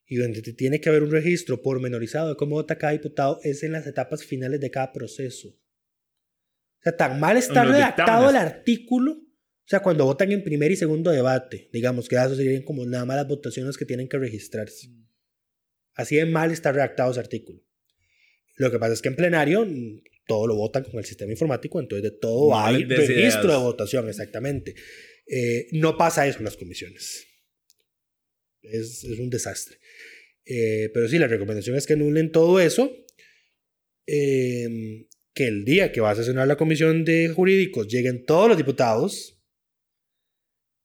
Y donde tiene que haber un registro pormenorizado de cómo vota cada diputado es en las etapas finales de cada proceso. O sea, tan mal está redactado el artículo. O sea, cuando votan en primer y segundo debate, digamos que eso serían como nada más las votaciones que tienen que registrarse. Así de mal está redactado ese artículo. Lo que pasa es que en plenario mm, todo lo votan con el sistema informático, entonces de todo No hay registro de votación, exactamente. Eh, no pasa eso en las comisiones. Es, es un desastre. Eh, pero sí, la recomendación es que anulen todo eso. eh, que el día que va a sesionar la comisión de jurídicos lleguen todos los diputados.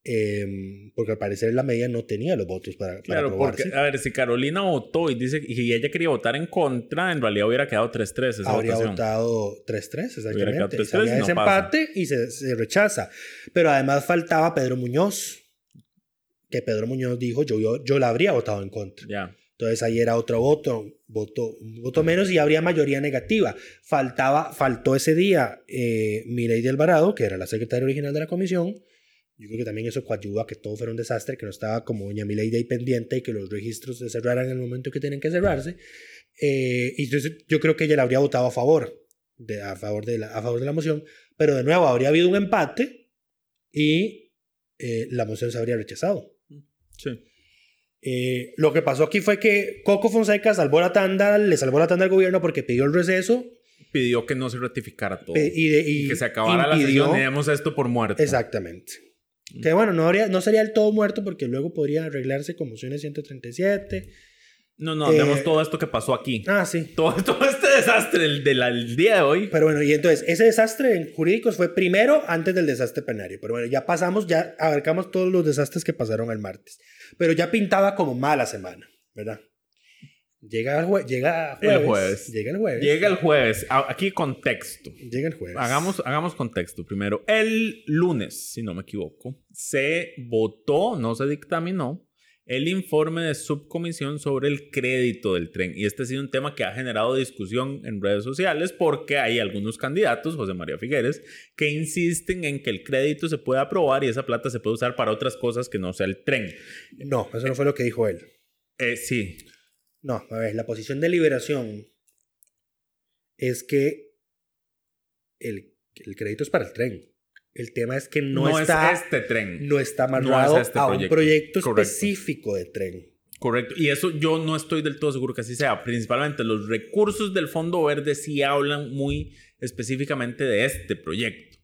eh, porque al parecer la media no tenía los votos para, para Claro, aprobarse. porque, a ver, si Carolina votó y dice y ella quería votar en contra, en realidad hubiera quedado 3-3 esa habría votación. votado 3-3, Hubiera exactamente. quedado 3-3 Se había y no desempate y se, se rechaza. Pero además faltaba Pedro Muñoz, que Pedro Muñoz dijo, yo, yo, yo la habría votado en contra. Ya. Entonces ahí era otro voto, voto, voto menos y habría mayoría negativa. Faltaba, faltó ese día eh, Mireille Alvarado, que era la secretaria original de la comisión. Yo creo que también eso coadyuva a que todo fuera un desastre, que no estaba como doña Mireille ahí pendiente y que los registros se cerraran en el momento que tienen que cerrarse. Eh, y entonces yo creo que ella la habría votado a favor, de, a, favor de la, a favor de la moción, pero de nuevo habría habido un empate y eh, la moción se habría rechazado. Sí. Eh, lo que pasó aquí fue que Coco Fonseca salvó la tanda, le salvó la tanda al gobierno porque pidió el receso Pidió que no se ratificara todo. y, de- y y que se acabara la impidió- sesión y esto por muerto. Exactamente. Que bueno, no, habría, no sería el todo muerto porque luego podría arreglarse con mociones 137. No, no, Eh, demos todo esto que pasó aquí. Ah, sí. Todo, todo este desastre el del el día de hoy. Pero bueno, y entonces ese desastre en jurídicos fue primero antes del desastre plenario. Pero bueno, ya pasamos, ya abarcamos todos los desastres que pasaron el martes. Pero ya pintaba como mala semana, ¿verdad? Llega el, jue- llega El jueves, jueves. Llega el jueves. Llega el jueves. Aquí contexto. Llega el jueves. Hagamos, hagamos contexto primero. El lunes, si no me equivoco, se votó, no se dictaminó, el informe de subcomisión sobre el crédito del tren. Y este ha sido un tema que ha generado discusión en redes sociales porque hay algunos candidatos, José María Figueres, que insisten en que el crédito se puede aprobar y esa plata se puede usar para otras cosas que no sea el tren. No, eso no fue lo que dijo él. Eh, sí, No, a ver, la posición de liberación es que el, el crédito es para el tren. El tema es que no, no, está, es este tren. no está no es amarrado este a un proyecto. proyecto Correcto. específico de tren. Correcto. Y eso yo no estoy del todo seguro que así sea. Principalmente los recursos del Fondo Verde sí hablan muy específicamente de este proyecto.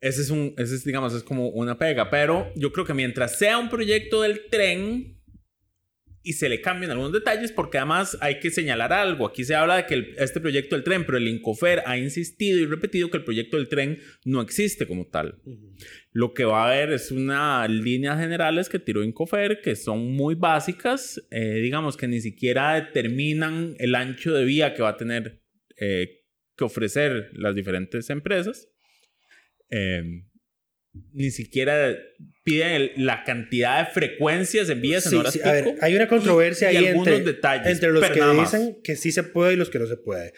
Ese es un, ese es, digamos, es como una pega. Pero yo creo que mientras sea un proyecto del tren y se le cambien algunos detalles, porque además hay que señalar algo. Aquí se habla de que el- este proyecto del tren, pero el Incofer ha insistido y repetido que el proyecto del tren no existe como tal. Lo que va a haber es unas líneas generales que tiró Incofer que son muy básicas, eh, digamos que ni siquiera determinan el ancho de vía que va a tener eh, que ofrecer las diferentes empresas. Eh, ni siquiera piden el- la cantidad de frecuencias en vías en Sí, horas sí, a ver, hay una controversia y- y ahí algunos entre, detalles, entre los que dicen que sí se puede y los que no se puede.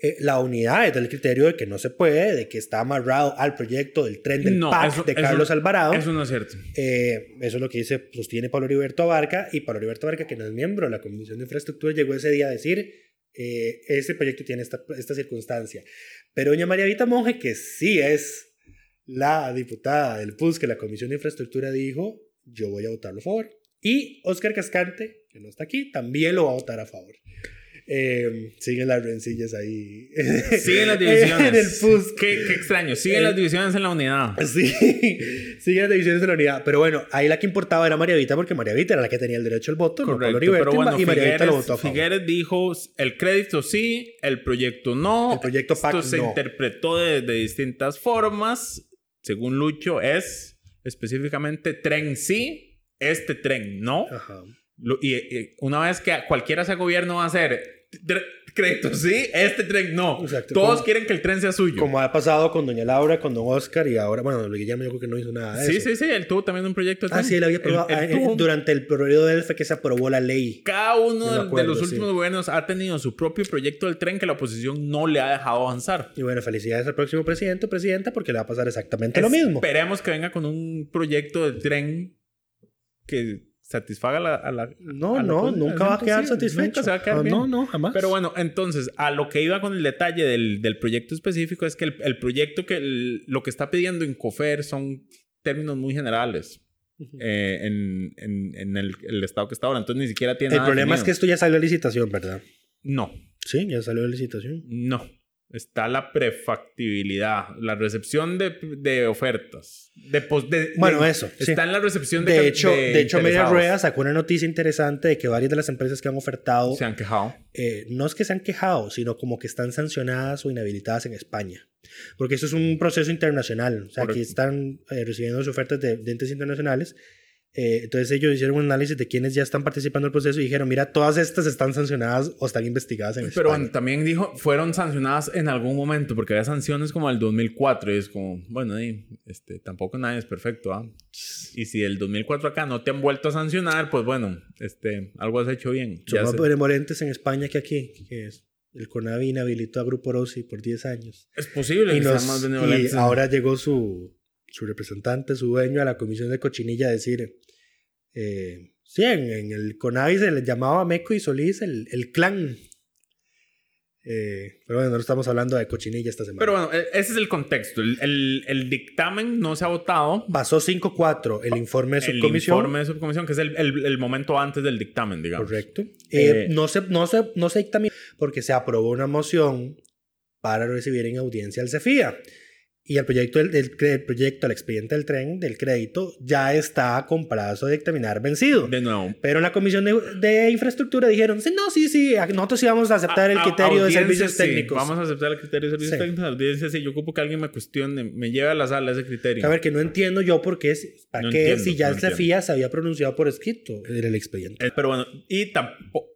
Eh, la unidad es del criterio de que no se puede, de que está amarrado al proyecto del tren del No, PAC eso- de eso- Carlos Alvarado. Eso no es cierto. Eh, eso es lo que dice, sostiene Pablo Heriberto Abarca, y Pablo Heriberto Abarca, que no es miembro de la Comisión de Infraestructura, llegó ese día a decir, eh, ese proyecto tiene esta, esta circunstancia. Pero doña María Vita Monge, que sí es la diputada del PUS que la Comisión de Infraestructura dijo, yo voy a votarlo a favor. Y Oscar Cascante, que no está aquí, también lo va a votar a favor. Eh, siguen las rencillas ahí. Siguen las divisiones. en el PUS. Qué, qué extraño. Siguen Eh, las divisiones en la unidad. Sí, siguen las divisiones de la unidad. Pero bueno, ahí la que importaba era María Vita, porque María Vita era la que tenía el derecho al voto, no Correcto, Heriberto, pero bueno, y María Vita lo votó a favor. Figueres dijo el crédito sí, el proyecto no. El proyecto PAC Esto se no. interpretó de, de distintas formas. Según Lucho, es específicamente tren sí, este tren no. Ajá. Lo- y, y una vez que cualquiera sea gobierno va a hacer tr- crédito sí, este tren no. Exacto. Todos Como- quieren que el tren sea suyo. Como ha pasado con doña Laura, con don Oscar y ahora, bueno, don Guillermo yo creo que no hizo nada de sí, eso. sí, sí, él tuvo también un proyecto de Ah, tren. sí, él había él ah, eh, durante el periodo de él fue que se aprobó la ley. Cada uno No de- los sí. últimos gobiernos ha tenido su propio proyecto del tren que la oposición no le ha dejado avanzar. Y bueno, felicidades al próximo presidente o presidenta porque le va a pasar exactamente lo mismo. Esperemos que venga con un proyecto de tren que satisfaga la, a la. No, a la no, nunca va a quedar satisfecho. Nunca se va a quedar Ah, bien. No, no, jamás. Pero bueno, entonces, a lo que iba con el detalle del, del proyecto específico es que el, el proyecto que el- lo que está pidiendo Incofer son términos muy generales eh, en, en- en el, el estado que está ahora. Entonces ni siquiera tiene el nada problema es que esto ya salió a licitación, ¿verdad? No, Sí, ya salió a licitación. no. Está la prefactibilidad, la recepción de, de ofertas. De, pos- de- Bueno, de- eso, sí. Está en la recepción de De hecho, de, hecho Media. Rueda sacó una noticia interesante de que varias de las empresas que han ofertado, Se han quejado. eh, no es que se han quejado, sino como que están sancionadas o inhabilitadas en España. Porque eso es un proceso internacional. O sea, aquí Correcto. están eh, recibiendo sus ofertas de, de entes internacionales. Eh, entonces ellos hicieron un análisis de quienes ya están participando en el proceso y dijeron, mira, todas estas están sancionadas o están investigadas en Pero España. también dijo, fueron sancionadas en algún momento, porque había sanciones como el 2004, y es como, bueno, y, este, tampoco nadie es perfecto, ¿ah? Y si el 2004 acá no te han vuelto a sancionar, pues bueno, este, algo has hecho bien. Son más benevolentes en España que aquí, que es el CONAVI inhabilitó a Grupo Rossi por 10 años. Es posible Y, que nos- sean más y benevolentes. ahora llegó su, su representante, su dueño, a la comisión de cochinilla decir, eh, sí, en, en el CONAVI se les llamaba Meco y Solís el, el clan. Eh, pero bueno, no estamos hablando de cochinilla esta semana. Pero bueno, e- ese es el contexto. El, el- el dictamen no se ha votado. Pasó 5-4 el informe de El subcomisión. informe de subcomisión, que es el, el- el momento antes del dictamen, digamos. Correcto. Eh, Eh, no, se, no, se, no se dictaminó porque se aprobó una moción para recibir en audiencia al CEFIA. Y el proyecto del, del cre- el proyecto, el expediente del tren, del crédito, ya está con plazo de dictaminar vencido. De nuevo. Pero en la Comisión de, de Infraestructura dijeron, sí, no, sí, sí, nosotros sí vamos a aceptar el A- criterio de servicios sí, técnicos. Vamos a aceptar el criterio de servicios Sí. técnicos. Audiencia, sí. Yo ocupo que alguien me cuestione, me lleve a la sala ese criterio. A ver, que no entiendo yo por qué, para No qué entiendo, si ya no el se había pronunciado por escrito en el expediente. Eh, pero bueno, y tampoco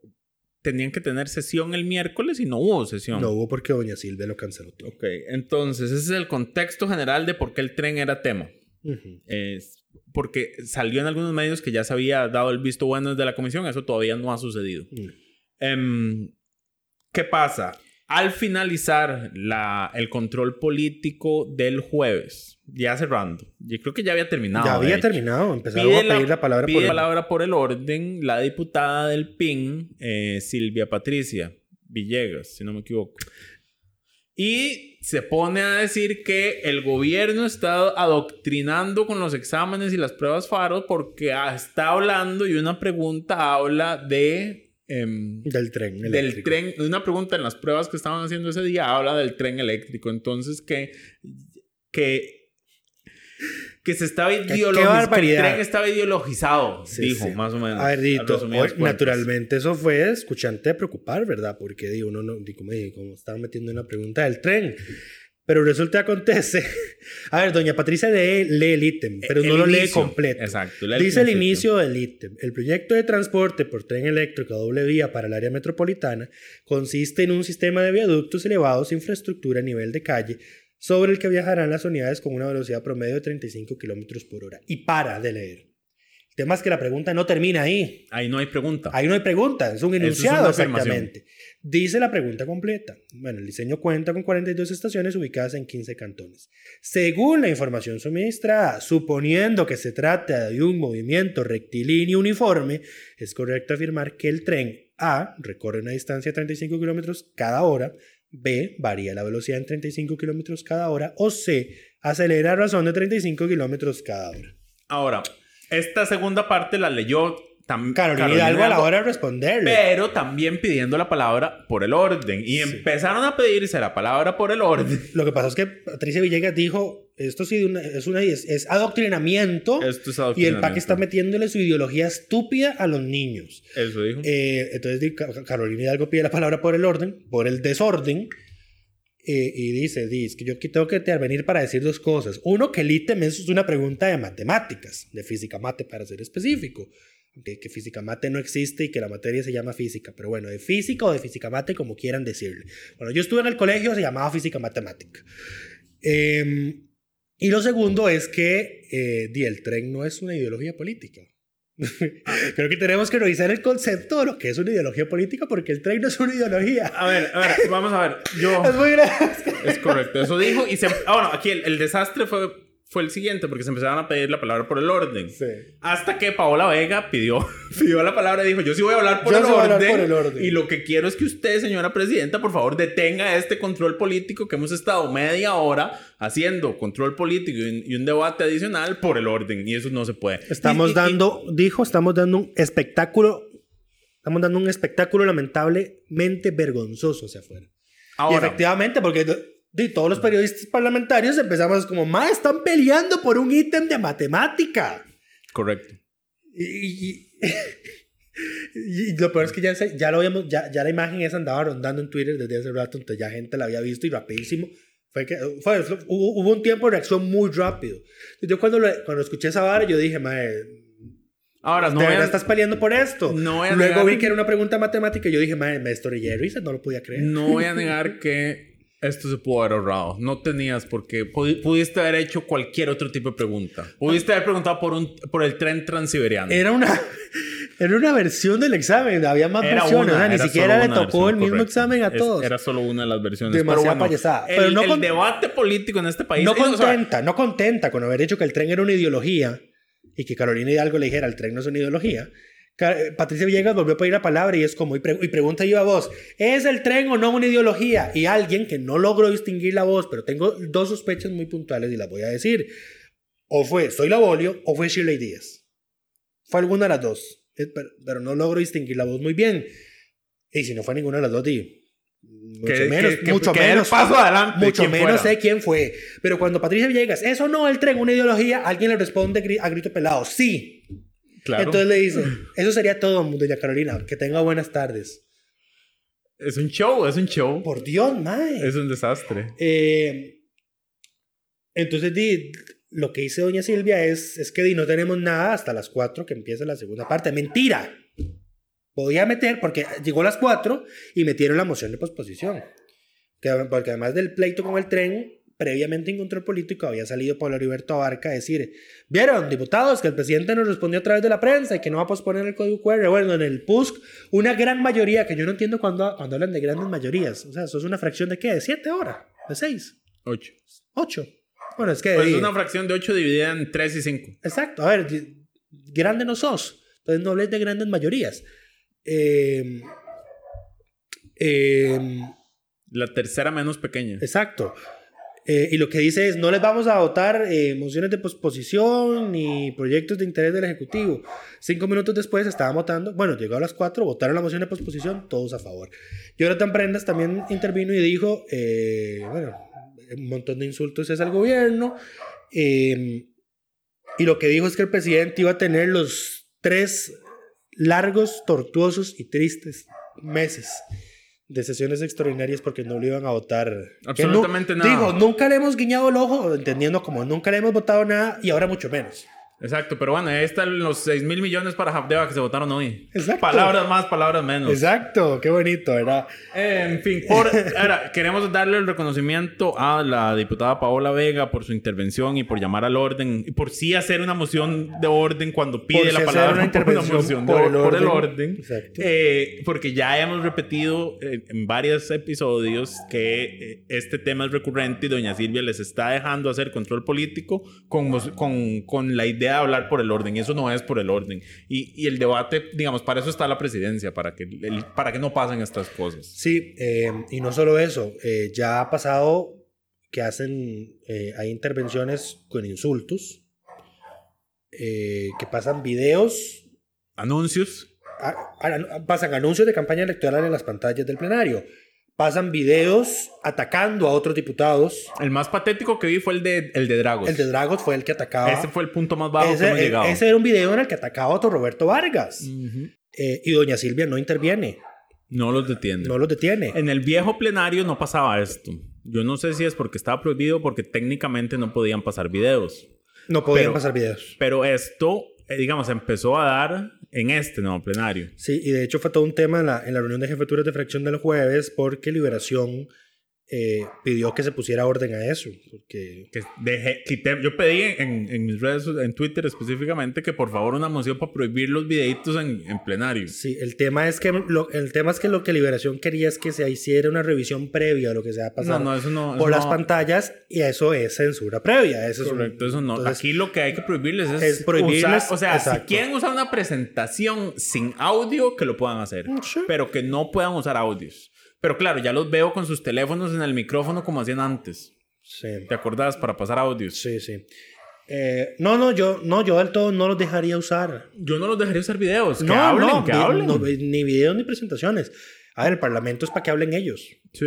tenían que tener sesión el miércoles y no hubo sesión. No hubo porque doña Silvia lo canceló todo. Ok, entonces ese es el contexto general de por qué el tren era tema. Es porque salió en algunos medios que ya se había dado el visto bueno desde la comisión, eso todavía no ha sucedido. Mm. Em, ¿Qué pasa? Al finalizar la, el control político del jueves, ya cerrando, yo creo que ya había terminado. ya había terminado, empezaron Pide a pedir la, palabra pide por el- palabra por el orden la diputada del PIN, eh, Silvia Patricia Villegas, si no me equivoco. Y se pone a decir que el gobierno está adoctrinando con los exámenes y las pruebas FARO porque está hablando y una pregunta habla de... em, del tren. del tren, una pregunta en las pruebas que estaban haciendo ese día habla del tren eléctrico. Entonces que, que, que se estaba ideologizado. el tren estaba ideologizado, Sí, dijo, sí. más o menos. A ver, Dito, naturalmente eso fue escuchante preocupar, ¿verdad? Porque digo, uno no, como, como estaban metiendo una pregunta del tren. Pero resulta que acontece. A ver, doña Patricia lee, lee el ítem, pero El no lo lee completo. Exacto. lee Dice el inicio del ítem. El proyecto de transporte por tren eléctrico a doble vía para el área metropolitana consiste en un sistema de viaductos elevados, infraestructura a nivel de calle, sobre el que viajarán las unidades con una velocidad promedio de 35 kilómetros por hora. Y para de leer. El tema es que la pregunta no termina ahí. Ahí no hay pregunta. Ahí no hay pregunta, es un es enunciado afirmación. exactamente. Dice la pregunta completa. Bueno, el diseño cuenta con 42 estaciones ubicadas en 15 cantones. Según la información suministrada, suponiendo que se trata de un movimiento rectilíneo uniforme, es correcto afirmar que el tren A recorre una distancia de 35 kilómetros cada hora, B varía la velocidad en 35 kilómetros cada hora o C acelera a razón de 35 kilómetros cada hora. Ahora, esta segunda parte la leyó también Carolina Hidalgo a la hora de responderle. pero también pidiendo la palabra por el orden. Y empezaron a pedirse la palabra por el orden. Lo que pasa es que Patricia Villegas dijo, esto sí es, una, es, es adoctrinamiento Esto es y el adoctrinamiento. PAC está metiéndole su ideología estúpida a los niños. Eso dijo. Eh, entonces Carolina Hidalgo pide la palabra por el orden, por el desorden, eh, y dice, dice que yo aquí tengo que intervenir para decir dos cosas. Uno, que el ítem es una pregunta de matemáticas, de física mate para ser específico. Que, que física mate no existe y que la materia se llama física, pero bueno, de física o de física mate, como quieran decirle. Bueno, yo estuve en el colegio, se llamaba física matemática. Em, y lo segundo es que eh, el tren no es una ideología política. Creo que tenemos que revisar el concepto de lo que es una ideología política porque el tren no es una ideología. A ver, a ver, vamos a ver. Yo... Es muy grave. Es correcto, eso dijo. Y se... ah, bueno, aquí el, el desastre fue, fue el siguiente, porque se empezaron a pedir la palabra por el orden. Sí. Hasta que Paola Vega pidió, pidió la palabra y dijo, yo sí voy a hablar por, Yo el, sí a hablar orden, por el orden. Y lo que quiero es que usted, señora presidenta, por favor, detenga este control político que hemos estado media hora haciendo control político y un, y un debate adicional por el orden. Y eso no se puede. Estamos Y- y- dando, dijo, estamos dando un espectáculo, estamos dando un espectáculo lamentablemente vergonzoso hacia afuera. y Ahora, efectivamente, porque di, todos los periodistas parlamentarios empezamos como, ma, están peleando por un ítem de matemática. correcto. Y, y- y lo peor es que ya, ya lo habíamos, ya, ya la imagen esa andaba rondando en Twitter desde hace rato, entonces ya gente la había visto y rapidísimo. Fue que, fue, hubo, hubo un tiempo de reacción muy rápido. Yo cuando, lo- cuando escuché esa vara, yo dije, mae, Ahora, no ¿de voy verdad a- estás peleando por esto? No voy a Luego negar- vi que era una pregunta matemática y yo dije, mae, me estoy risa, no lo podía creer. No voy a negar que esto se pudo haber ahorrado. No tenías porque pudiste haber hecho cualquier otro tipo de pregunta. Pudiste haber preguntado por, un, por el tren transiberiano. Era una, era una versión del examen, había más Era versiones, una, o sea, ni era siquiera le tocó el mismo examen a Es- todos. era solo una de las versiones. Demasiada pero bueno, payasada. El, Pero no el debate político en este país. No o sea, contenta, no contenta con haber dicho que el tren era una ideología y que Carolina Hidalgo le dijera el tren no es una ideología. Eh, Patricia Villegas volvió a pedir la palabra y es como, y, pre- y pregunta yo a vos, ¿es el tren o no una ideología? Y alguien que no logró distinguir la voz, pero tengo dos sospechas muy puntuales y las voy a decir. O fue Soy Labolio o fue Shirley Díaz. Fue alguna de las dos, eh, pero, pero no logro distinguir la voz muy bien. Y si no fue ninguna de las dos, di, mucho que- menos, que- mucho que menos. paso adelante. Mucho menos fuera. sé quién fue. Pero cuando Patricia Villegas, eso no, el tren, una ideología, alguien le responde a grito pelado, sí. Claro. Entonces le dice, eso sería todo, doña Carolina, que tenga buenas tardes. es un show, es un show. Por Dios, mae. Es un desastre. Eh, entonces, di, lo que dice doña Silvia es, es que di, no tenemos nada hasta las 4 que empieza la segunda parte. Mentira. Podía meter, porque llegó a las 4 y metieron la moción de posposición. Que, porque además del pleito con el tren, previamente en control político había salido Pablo Heriberto Abarca a decir, vieron, diputados, que el presidente nos respondió a través de la prensa y que no va a posponer el código QR. Bueno, en el PUSC, una gran mayoría, que yo no entiendo cuando, cuando hablan de grandes mayorías. O sea, eso es una fracción de qué? ¿De 7 horas? ¿De 6? Ocho. 8. Bueno, es que... Pues es una fracción de 8 dividida en 3 y 5. Exacto, a ver, grande no sos. Entonces no hables de grandes mayorías. Eh, eh, La tercera menos pequeña. exacto. Eh, y lo que dice es, no les vamos a votar eh, mociones de posposición ni proyectos de interés del Ejecutivo. Cinco minutos después estaban votando, bueno, llegó a las cuatro, votaron la moción de posposición, todos a favor. Jonathan Prendas también intervino y dijo, eh, bueno, un montón de insultos es al gobierno. eh, y lo que dijo es que el presidente iba a tener los tres largos, tortuosos y tristes meses de sesiones extraordinarias porque no lo iban a votar. Absolutamente nu- nada. Digo, nunca le hemos guiñado el ojo, entendiendo como nunca le hemos votado nada y ahora mucho menos. Exacto, pero bueno, ahí están los 6 mil millones para Habdeba que se votaron hoy. Exacto. Palabras más, palabras menos. Exacto, qué bonito, ¿verdad? En fin, por, ahora, queremos darle el reconocimiento a la diputada Paola Vega por su intervención y por llamar al orden y por sí hacer una moción de orden cuando pide Por la sí hacer palabra una por intervención moción de por or- el por el orden. orden. Exacto. Eh, porque ya hemos repetido eh, en varios episodios que eh, este tema es recurrente y doña Silvia les está dejando hacer control político con, con, con la idea de hablar por el orden y eso no es por el orden. Y, y el debate, digamos, para eso está la presidencia, para que, el- para que no pasen estas cosas. Sí, eh, y no solo eso, eh, ya ha pasado que hacen, eh, hay intervenciones con insultos, que pasan videos, Anuncios. a- a- pasan anuncios de campaña electoral en las pantallas del plenario, pasan videos atacando a otros diputados. El más patético que vi fue el de, el de Dragos. El de Dragos fue el que atacaba. Ese fue el punto más bajo ese, que hemos eh, llegado. ese era un video en el que atacaba a otro Roberto Vargas. Eh, y doña Silvia no interviene, No los detiene. no los detiene. En el viejo plenario no pasaba esto. Yo no sé si es porque estaba prohibido o porque técnicamente no podían pasar videos. No podían pero- pasar videos. Pero esto, eh, digamos, empezó a dar en este nuevo plenario. Sí, y de hecho fue todo un tema en la, en la reunión de jefaturas de fracción del jueves porque Liberación eh, pidió que se pusiera orden a eso. Porque Que quité, yo pedí en, en mis redes, en Twitter específicamente, que por favor una moción para prohibir los videitos en, en plenario. sí, el tema es que lo, el tema es que lo que Liberación quería es que se hiciera una revisión previa a lo que se va a pasar No, no, eso no. por eso las no- pantallas y eso es censura previa. Eso es un- Correcto, eso no. entonces, Aquí lo que hay que prohibirles es, es prohibirles- usar- o sea, exacto. si quieren usar una presentación sin audio, que lo puedan hacer, Sí. pero que no puedan usar audios. Pero claro, ya los veo con sus teléfonos en el micrófono como hacían antes. sí, ¿Te acordás? Para pasar audios. sí, sí. Eh, no, no, yo, no, yo del todo no los dejaría usar. Yo no los dejaría usar videos. Que no, hablen, no, que vi- hablen. no, ni videos ni presentaciones. A ver, el Parlamento es para que hablen ellos. Sí.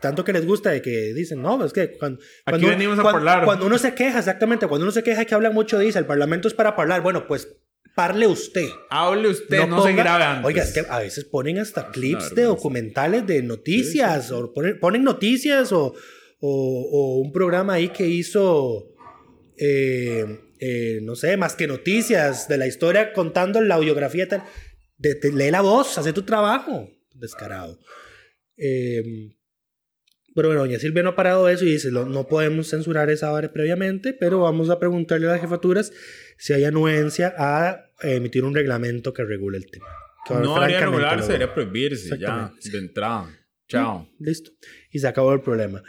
tanto que les gusta de que dicen, no, es que cuando, Aquí cuando, venimos a cuando- hablar. cuando uno se queja, exactamente, cuando uno se queja que hablan mucho, dice, el Parlamento es para hablar. Bueno, pues parle usted. Hable usted, no, se ponga- grabe antes. Oiga, es que a veces ponen hasta clips de documentales de noticias, o ponen, ponen noticias, o, o- o un programa ahí que hizo, eh, eh, no sé, más que noticias de la historia contando la audiografía. y Tal. De- de- lee la voz, hace tu trabajo. Descarado. Eh, pero bueno, doña Silvia no ha parado eso y dice, "Lo- no podemos censurar esa hora previamente, pero vamos a preguntarle a las jefaturas si hay anuencia a emitir un reglamento que regule el tema. Que no debería regularse, debería prohibirse ya, de entrada. Chao. Listo. Y se acabó el problema.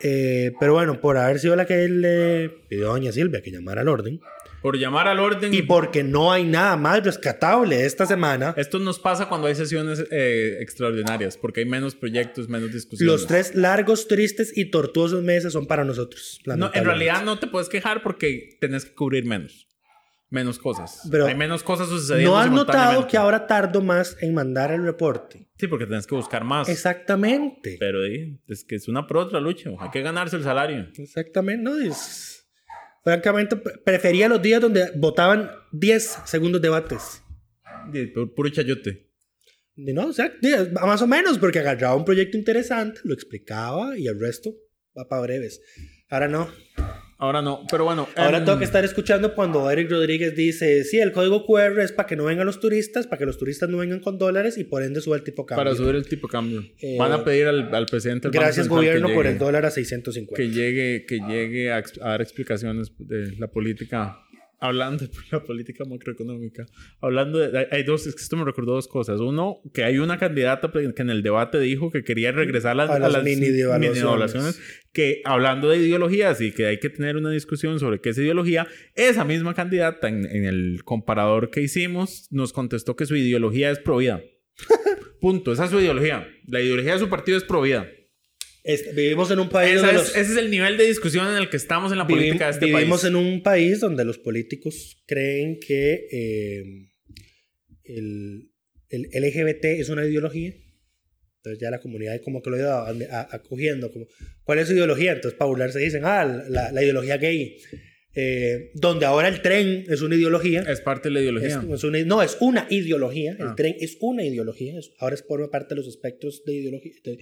Eh, pero bueno, por haber sido la que le pidió a doña Silvia que llamara al orden Por llamar al orden. y porque no hay nada más rescatable esta semana, Esto nos pasa cuando hay sesiones eh, extraordinarias, porque hay menos proyectos, menos discusiones. los tres largos, tristes y tortuosos meses son para nosotros. No, en realidad no te puedes quejar porque tenés que cubrir menos. Menos cosas. Pero hay menos cosas sucediendo. ¿No has notado que ahora tardo más en mandar el reporte? Sí, porque tenés que buscar más. Exactamente. Pero es que es una por otra lucha. Hay que ganarse el salario. Exactamente. No, es- Francamente, pre- prefería los días donde votaban 10 segundos debates. Puro chayote. No, o sea, más o menos, porque agarraba un proyecto interesante, lo explicaba y el resto va para breves. Ahora no. Ahora no, pero bueno. Ahora em, tengo que estar escuchando cuando Eric Rodríguez dice, sí, el código QR es para que no vengan los turistas, para que los turistas no vengan con dólares y por ende sube el tipo cambio. Para subir el tipo de cambio. Eh, Van a pedir al, al presidente del Gracias gobierno por el dólar a 650. que llegue, que llegue a dar explicaciones de la política, hablando de la política macroeconómica, hablando de, hay- dos, es que esto me recordó dos cosas. Uno, que hay una candidata que en el debate dijo que quería regresar a las, A las mini devaluaciones. que hablando de ideologías y que hay que tener una discusión sobre qué es ideología, esa misma candidata en, en el comparador que hicimos nos contestó que su ideología es provida. Punto, esa es su ideología. La ideología de su partido es provida. Este, vivimos en un país donde es- los- ese es el nivel de discusión en el que estamos en la Vivi- política de este vivimos país. en un país donde los políticos creen que eh, el, el LGBT es una ideología. Entonces ya la comunidad como que lo ha ido acogiendo. Como, ¿Cuál es su ideología? Entonces para burlarse dicen, ah, la, la ideología gay. Eh, donde ahora el tren es una ideología. Es parte de la ideología. Es- es una- no, es una ideología. El Ah. tren es una ideología. es- ahora es forma parte de los aspectos de, ideología, de,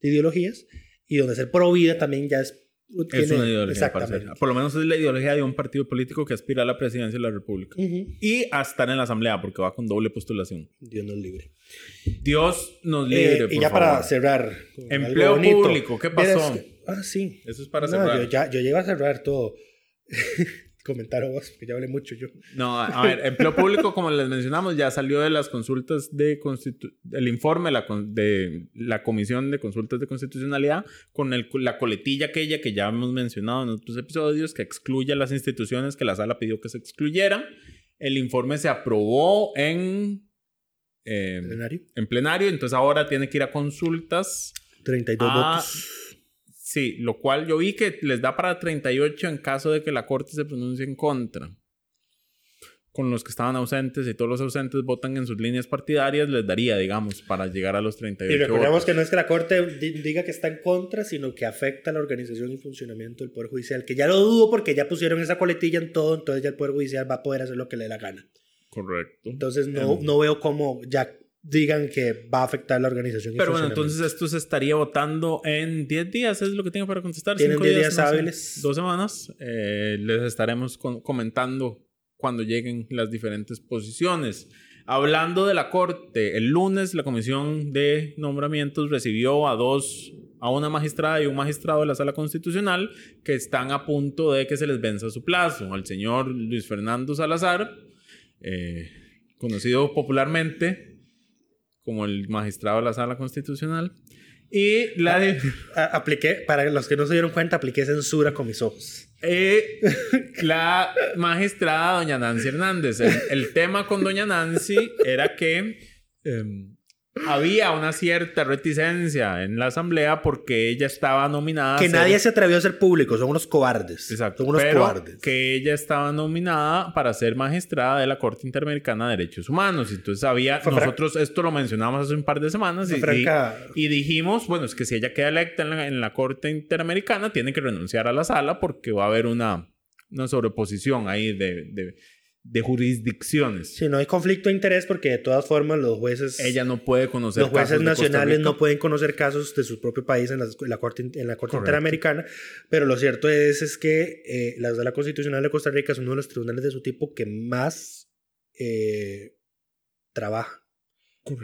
de ideologías. Y donde ser pro vida también ya es Es tiene- una ideología, exactamente. Por lo menos es la ideología de un partido político que aspira a la presidencia de la República. Y a estar en la asamblea, porque va con doble postulación. Dios nos libre. Dios nos libre, Eh, por y ya favor. para cerrar. Empleo público, ¿qué pasó? que- ah, sí. Eso es para No, cerrar. yo, ya, yo llego a cerrar todo. Comentaron vos, porque ya hablé mucho yo. No, a ver, empleo público, como les mencionamos, ya salió de las consultas de el informe la de la Comisión de Consultas de Constitucionalidad con el, la coletilla aquella que ya hemos mencionado en otros episodios, que excluye a las instituciones que la sala pidió que se excluyeran. El informe se aprobó en, eh, Plenario. en plenario, entonces ahora tiene que ir a consultas. 32 Ah, votos. Sí, lo cual yo vi que les da para 38 en caso de que la Corte se pronuncie en contra. Con los que estaban ausentes y todos los ausentes votan en sus líneas partidarias, les daría, digamos, para llegar a los 38 Y recordemos votos. que no es que la Corte di- diga que está en contra, sino que afecta la organización y funcionamiento del Poder Judicial. Que ya lo dudo porque ya pusieron esa coletilla en todo, entonces ya el Poder Judicial va a poder hacer lo que le dé la gana. Correcto. Entonces no, Em. no veo cómo ya digan que va a afectar la organización Pero bueno, entonces esto se estaría votando en 10 días, es lo que tengo para contestar. Tienen Cinco 10 días no sé, hábiles. dos semanas. Eh, les estaremos comentando cuando lleguen las diferentes posiciones. Hablando de la Corte, el lunes la Comisión de Nombramientos recibió a dos, a una magistrada y un magistrado de la Sala Constitucional que están a punto de que se les venza su plazo. Al señor Luis Fernando Salazar, eh, conocido popularmente como el magistrado de la Sala Constitucional. Y la de... A- apliqué, para los que no se dieron cuenta, apliqué censura con mis ojos. Eh, la magistrada doña Nancy Hernández. El, el tema con doña Nancy era que em, había una cierta reticencia en la asamblea porque ella estaba nominada. a Que ser- nadie se atrevió a ser público, son unos cobardes. Exacto. Son unos pero cobardes. que ella estaba nominada para ser magistrada de la Corte Interamericana de Derechos Humanos. Entonces había, Fue nosotros esto lo mencionamos hace un par de semanas y, dijimos, bueno, es que si ella queda electa en la, en la Corte Interamericana, tiene que renunciar a la sala porque va a haber una, una sobreposición ahí de, de, de jurisdicciones. Si no hay conflicto de interés, porque de todas formas los jueces, Ella no puede conocer los jueces casos nacionales no pueden conocer casos de su propio país en la, en la Corte, en la corte Correcto. Interamericana. Pero lo cierto es, es que eh, la Sala Constitucional de Costa Rica es uno de los tribunales de su tipo que más eh, trabaja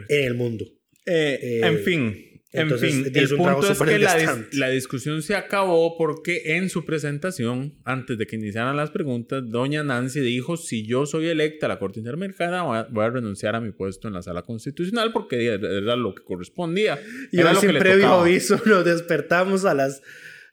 en el mundo. Eh, en fin, en fin, el un punto es que la, dis- desgastante. la discusión se acabó porque en su presentación, antes de que iniciaran las preguntas, doña Nancy dijo, si yo soy electa a la Corte Interamericana, voy a, voy a renunciar a mi puesto en la Sala Constitucional porque era lo que correspondía. Y que sin previo aviso nos despertamos a las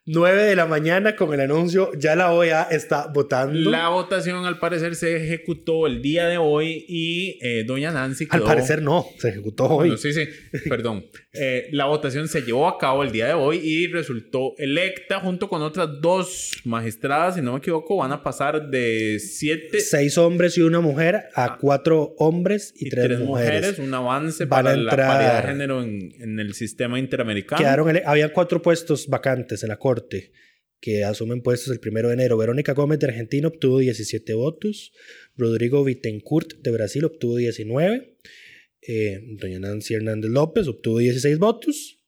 9 de la mañana con el anuncio, ya la OEA está votando. La votación al parecer se ejecutó el día de hoy y eh, doña Nancy Al quedó... parecer no, se ejecutó hoy. Bueno, sí, sí, perdón. Eh, la votación se llevó a cabo el día de hoy y resultó electa junto con otras dos magistradas, si no me equivoco, van a pasar de siete Seis hombres y una mujer a cuatro hombres y, y tres, mujeres. un avance Van para la entrar- paridad de género en, en el sistema interamericano. Quedaron ele- había cuatro puestos vacantes en la corte que asumen puestos el primero de enero. Verónica Gómez de Argentina obtuvo 17 votos. Rodrigo Bittencourt de Brasil obtuvo 19. Eh, doña Nancy Hernández López obtuvo 16 votos.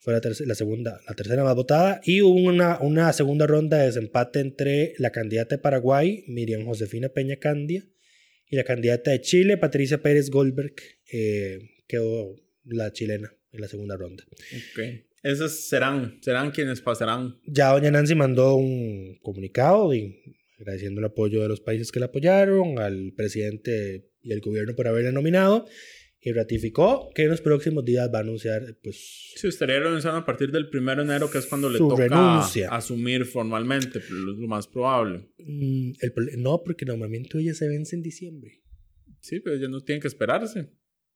Fue la, terce- la segunda, la tercera más votada. Y hubo una, segunda ronda de desempate entre la candidata de Paraguay, Miriam Josefina Peña Candia, y la candidata de Chile, Patricia Pérez Goldberg. eh, quedó la chilena en la segunda ronda. Ok. Esas serán, serán quienes pasarán. Ya doña Nancy mandó un comunicado y agradeciendo el apoyo de los países que la apoyaron, al presidente y al gobierno por haberla nominado, y ratificó que en los próximos días va a anunciar, pues, Sí, estaría renunciando a partir del 1 de enero, que es cuando le toca renuncia. asumir formalmente, pero es lo más probable. mm, el, no, porque nombramiento ella se vence en diciembre. Sí, pero ella no tiene que esperarse.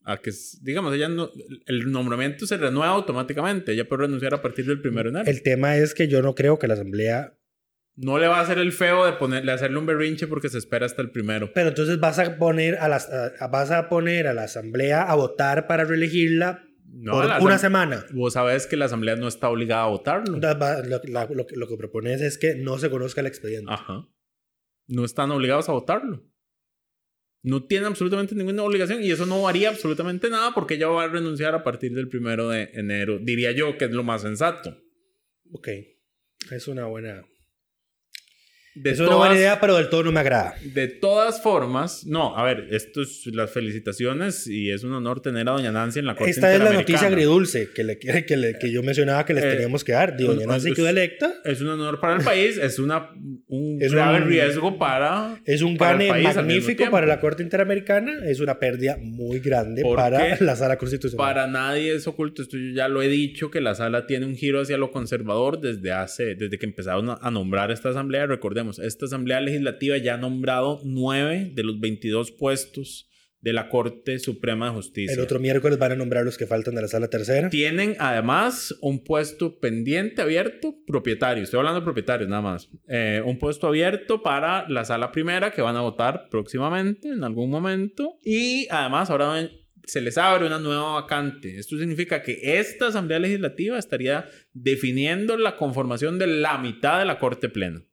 A que, digamos, ella no, el nombramiento se renueva automáticamente. Ella puede renunciar a partir del 1 de enero. El tema es que yo no creo que la asamblea... No le va a hacer el feo de ponerle, hacerle un berrinche porque se espera hasta el primero. Pero entonces vas a poner a, las, a- vas a, poner a la asamblea a votar para reelegirla No, por la una semana. Vos sabés que la asamblea no está obligada a votarlo. Va- Lo, la- lo lo que propones es que no se conozca el expediente. Ajá. No están obligados a votarlo. No tienen absolutamente ninguna obligación y eso no varía absolutamente nada porque ella va a renunciar a partir del primero de enero. Diría yo que es lo más sensato. Ok. Es una buena. De es una buena todas- idea, pero del todo no me agrada. De todas formas, no, a ver, esto es las felicitaciones y es un honor tener a Doña Nancy en la Corte Esta es la noticia agridulce que, le, que, le- que yo mencionaba que les Eh, teníamos que dar. Doña Nancy quedó electa. Es un honor para el país, es una, un Es grave un- riesgo para. Es un gane magnífico para la Corte Interamericana. Es una pérdida muy grande ¿Por para la Sala Constitucional. Para nadie es oculto, esto yo ya lo he dicho, que la sala tiene un giro hacia lo conservador desde hace, desde que empezaron a- a nombrar esta asamblea. Recordemos, esta asamblea legislativa ya ha nombrado nueve de los 22 puestos de la Corte Suprema de Justicia. El otro miércoles van a nombrar los que faltan de la Sala Tercera. Tienen además un puesto pendiente abierto, propietario, estoy hablando de propietarios nada más, Eh, un puesto abierto para la sala primera que van a votar próximamente, en algún momento, y además ahora se les abre una nueva vacante. Esto significa que esta Asamblea Legislativa estaría definiendo la conformación de la mitad de la Corte Plena.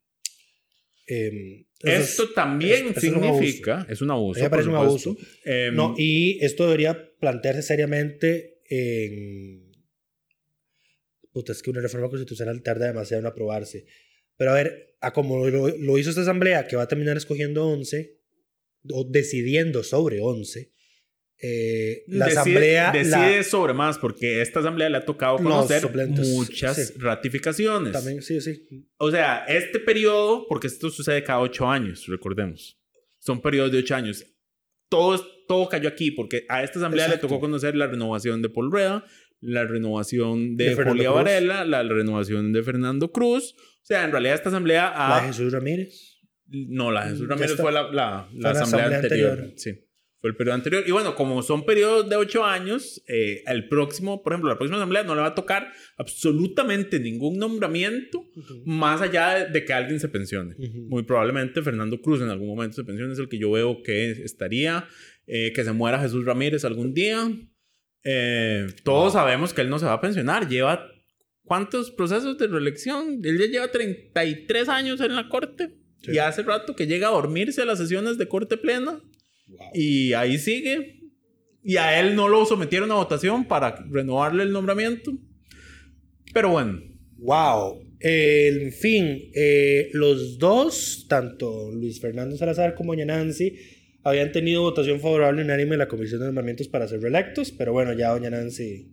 Eh, entonces, Esto también es- es un significa, es un abuso. Me parece por un abuso. Em, No, y esto debería plantearse seriamente en... Puta, es que una reforma constitucional tarda demasiado en aprobarse. Pero a ver, a como lo, lo hizo esta asamblea, que va a terminar escogiendo 11, o decidiendo sobre 11, eh, la decide, asamblea... decide la- sobre más porque esta asamblea le ha tocado conocer muchas sí. ratificaciones. también, sí, sí. O sea, este periodo, porque esto sucede cada ocho años, recordemos. Son periodos de ocho años. Todo, todo cayó aquí porque a esta asamblea Exacto. le tocó conocer la renovación de Paul Rueda, la renovación de, De Julia. Varela, la renovación de Fernando Cruz. O sea, en realidad esta asamblea ha... La de Jesús Ramírez. No, la de Jesús Ya Ramírez fue la, la, la la asamblea, asamblea anterior. anterior. Sí, fue el periodo anterior. Y bueno, como son periodos de ocho años, eh, el próximo, por ejemplo, la próxima asamblea no le va a tocar absolutamente ningún nombramiento más allá de, de que alguien se pensione. Ujú. Muy probablemente Fernando Cruz en algún momento se pensione, es el que yo veo que estaría. eh, que se muera Jesús Ramírez algún día. Eh, todos sabemos que él no se va a pensionar. Lleva ¿cuántos procesos de reelección? Él ya lleva 33 años en la corte. Sí. Y hace rato que llega a dormirse a las sesiones de corte plena. Y ahí sigue. Y a él no lo sometieron a votación para renovarle el nombramiento. Pero bueno, Wow. en fin, eh, los dos, tanto Luis Fernando Salazar como Doña Nancy, habían tenido votación favorable unánime en la Comisión de Nombramientos para ser reelectos, pero bueno, ya Doña Nancy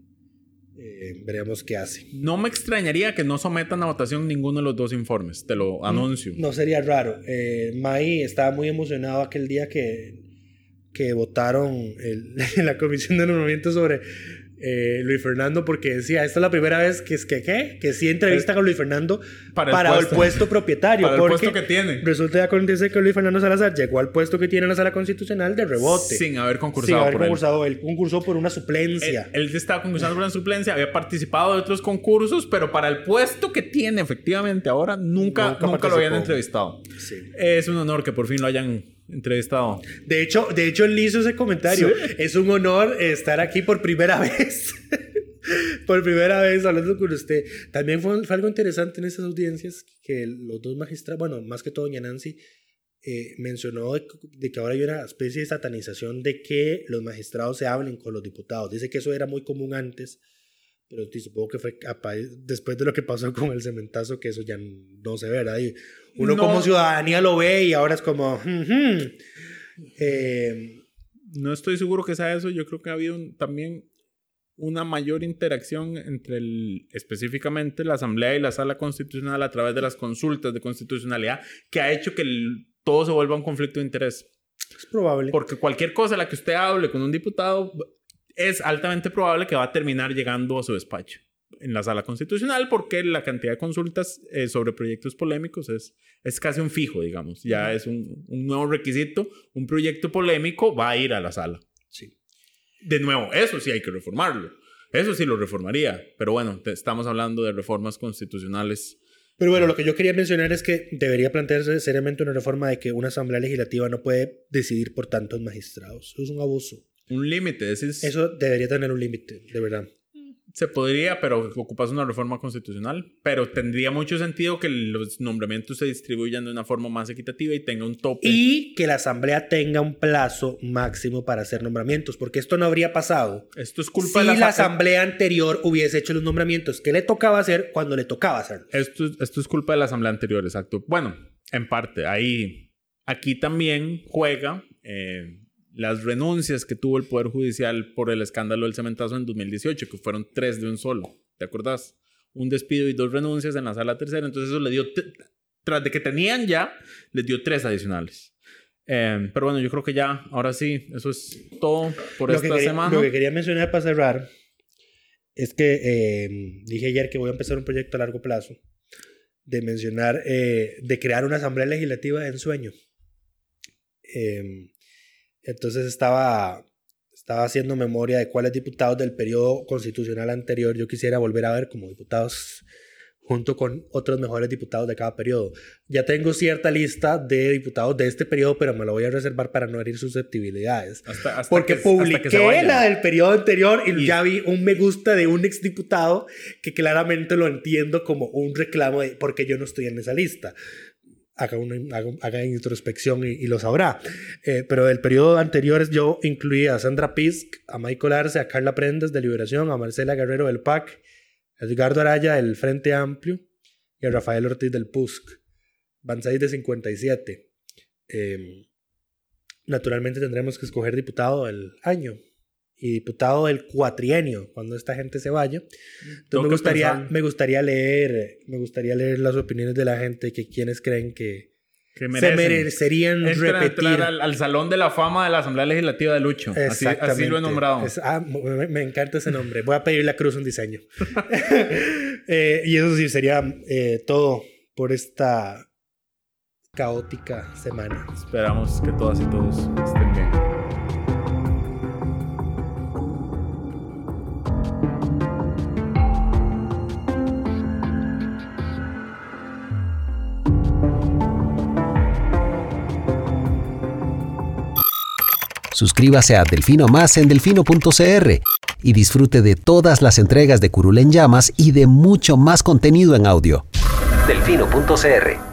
eh, veremos qué hace. no me extrañaría que no sometan a votación ninguno de los dos informes. Te lo anuncio. No sería raro. Eh, May estaba muy emocionado aquel día que, que votaron el- en la Comisión de Nombramientos sobre eh, Luis Fernando porque decía, esta es la primera vez que es que, ¿qué? que sí entrevista con Luis Fernando Para para, el el, puesto. puesto. propietario. Para el puesto que tiene. Resulta que acontece que Luis Fernando Salazar llegó al puesto que tiene en la sala constitucional de rebote. Sin haber Sin concursado haber por él. concursado. Él concursó por una suplencia. Él, él estaba concursando por una suplencia, había participado de otros concursos, pero para el puesto que tiene efectivamente ahora nunca, Nunca nunca, lo habían entrevistado. Sí. Es un honor que por fin lo hayan entrevistado. De hecho, de hecho, él hizo ese comentario. Es un honor estar aquí por primera vez. por primera vez hablando con usted. También fue, fue algo interesante en esas audiencias que los dos magistrados, bueno, más que todo doña Nancy, eh, mencionó de, de que ahora hay una especie de satanización de que los magistrados se hablen con los diputados. Dice que eso era muy común antes, pero sí, supongo que fue a pa- después de lo que pasó con el cementazo que eso ya no se ve, ¿verdad? Y uno No. como ciudadanía lo ve y ahora es como... Eh, No estoy seguro que sea eso. Yo creo que ha habido un- también una mayor interacción entre el, específicamente la Asamblea y la Sala Constitucional a través de las consultas de constitucionalidad que ha hecho que el- todo se vuelva un conflicto de interés. es probable. Porque cualquier cosa a la que usted hable con un diputado es altamente probable que va a terminar llegando a su despacho en la sala constitucional porque la cantidad de consultas eh, sobre proyectos polémicos es, es casi un fijo, digamos. Ya es un, un nuevo requisito. Un proyecto polémico va a ir a la sala. Sí. De nuevo, eso sí hay que reformarlo. Eso sí lo reformaría. Pero bueno, te- estamos hablando de reformas constitucionales. Pero bueno, lo que yo quería mencionar es que debería plantearse seriamente una reforma de que una asamblea legislativa no puede decidir por tantos magistrados. Eso es un abuso. Un límite. es- Eso debería tener un límite, de verdad. Se podría, pero ocupas una reforma constitucional. Pero tendría mucho sentido que los nombramientos se distribuyan de una forma más equitativa y tenga un tope. Y que la Asamblea tenga un plazo máximo para hacer nombramientos, porque esto no habría pasado Esto es culpa si de la, la, Asamblea anterior hubiese hecho los nombramientos que le tocaba hacer cuando le tocaba hacerlos. Esto, es- esto es culpa de la asamblea anterior, exacto. Bueno, en parte, ahí, aquí también juega eh, las renuncias que tuvo el Poder Judicial por el escándalo del cementazo en 2018, que fueron tres de un solo. ¿Te acuerdas? Un despido y dos renuncias en la sala tercera. Entonces eso le dio, tras de que tenían ya, les dio tres adicionales. Eh, pero bueno, yo creo que ya, ahora sí, eso es todo por Lo esta que, quería, semana. lo que quería mencionar para cerrar es que eh, dije ayer que voy a empezar un proyecto a largo plazo de mencionar, eh, de crear una asamblea legislativa de ensueño. Eh, entonces estaba, estaba haciendo memoria de cuáles diputados del periodo constitucional anterior yo quisiera volver a ver como diputados junto con otros mejores diputados de cada periodo. Ya tengo cierta lista de diputados de este periodo, pero me lo voy a reservar para no herir susceptibilidades. Hasta- hasta Porque que- publiqué la del periodo anterior y, Y- ya vi un me gusta de un exdiputado que claramente lo entiendo como un reclamo de porque yo no estoy en esa lista. Haga, una, haga, haga introspección y, lo sabrá. Eh, pero del periodo anterior yo incluía a Sandra Pisk, a Michael Arce, a Carla Prendas de Liberación, a Marcela Guerrero del PAC, a Edgardo Araya del Frente Amplio y a Rafael Ortiz del PUSC. Van de 57. Eh, naturalmente tendremos que escoger diputado del año y diputado del cuatrienio cuando esta gente se vaya. Entonces me gustaría, pensar. me gustaría leer, me gustaría leer las opiniones de la gente que quienes creen que Que se merecen. merecerían Entran a repetir. entrar al, al Salón de la Fama de la Asamblea Legislativa de Lucho. Así, así lo he nombrado. Es- ah, me, me encanta ese nombre. Voy a pedir la cruz un diseño. Eh, y eso sí, sería eh, todo por esta caótica semana. Esperamos que todas y todos estén bien. Suscríbase a Delfino Más en delfino.cr y disfrute de todas las entregas de Curul en Llamas y de mucho más contenido en audio. Delfino.cr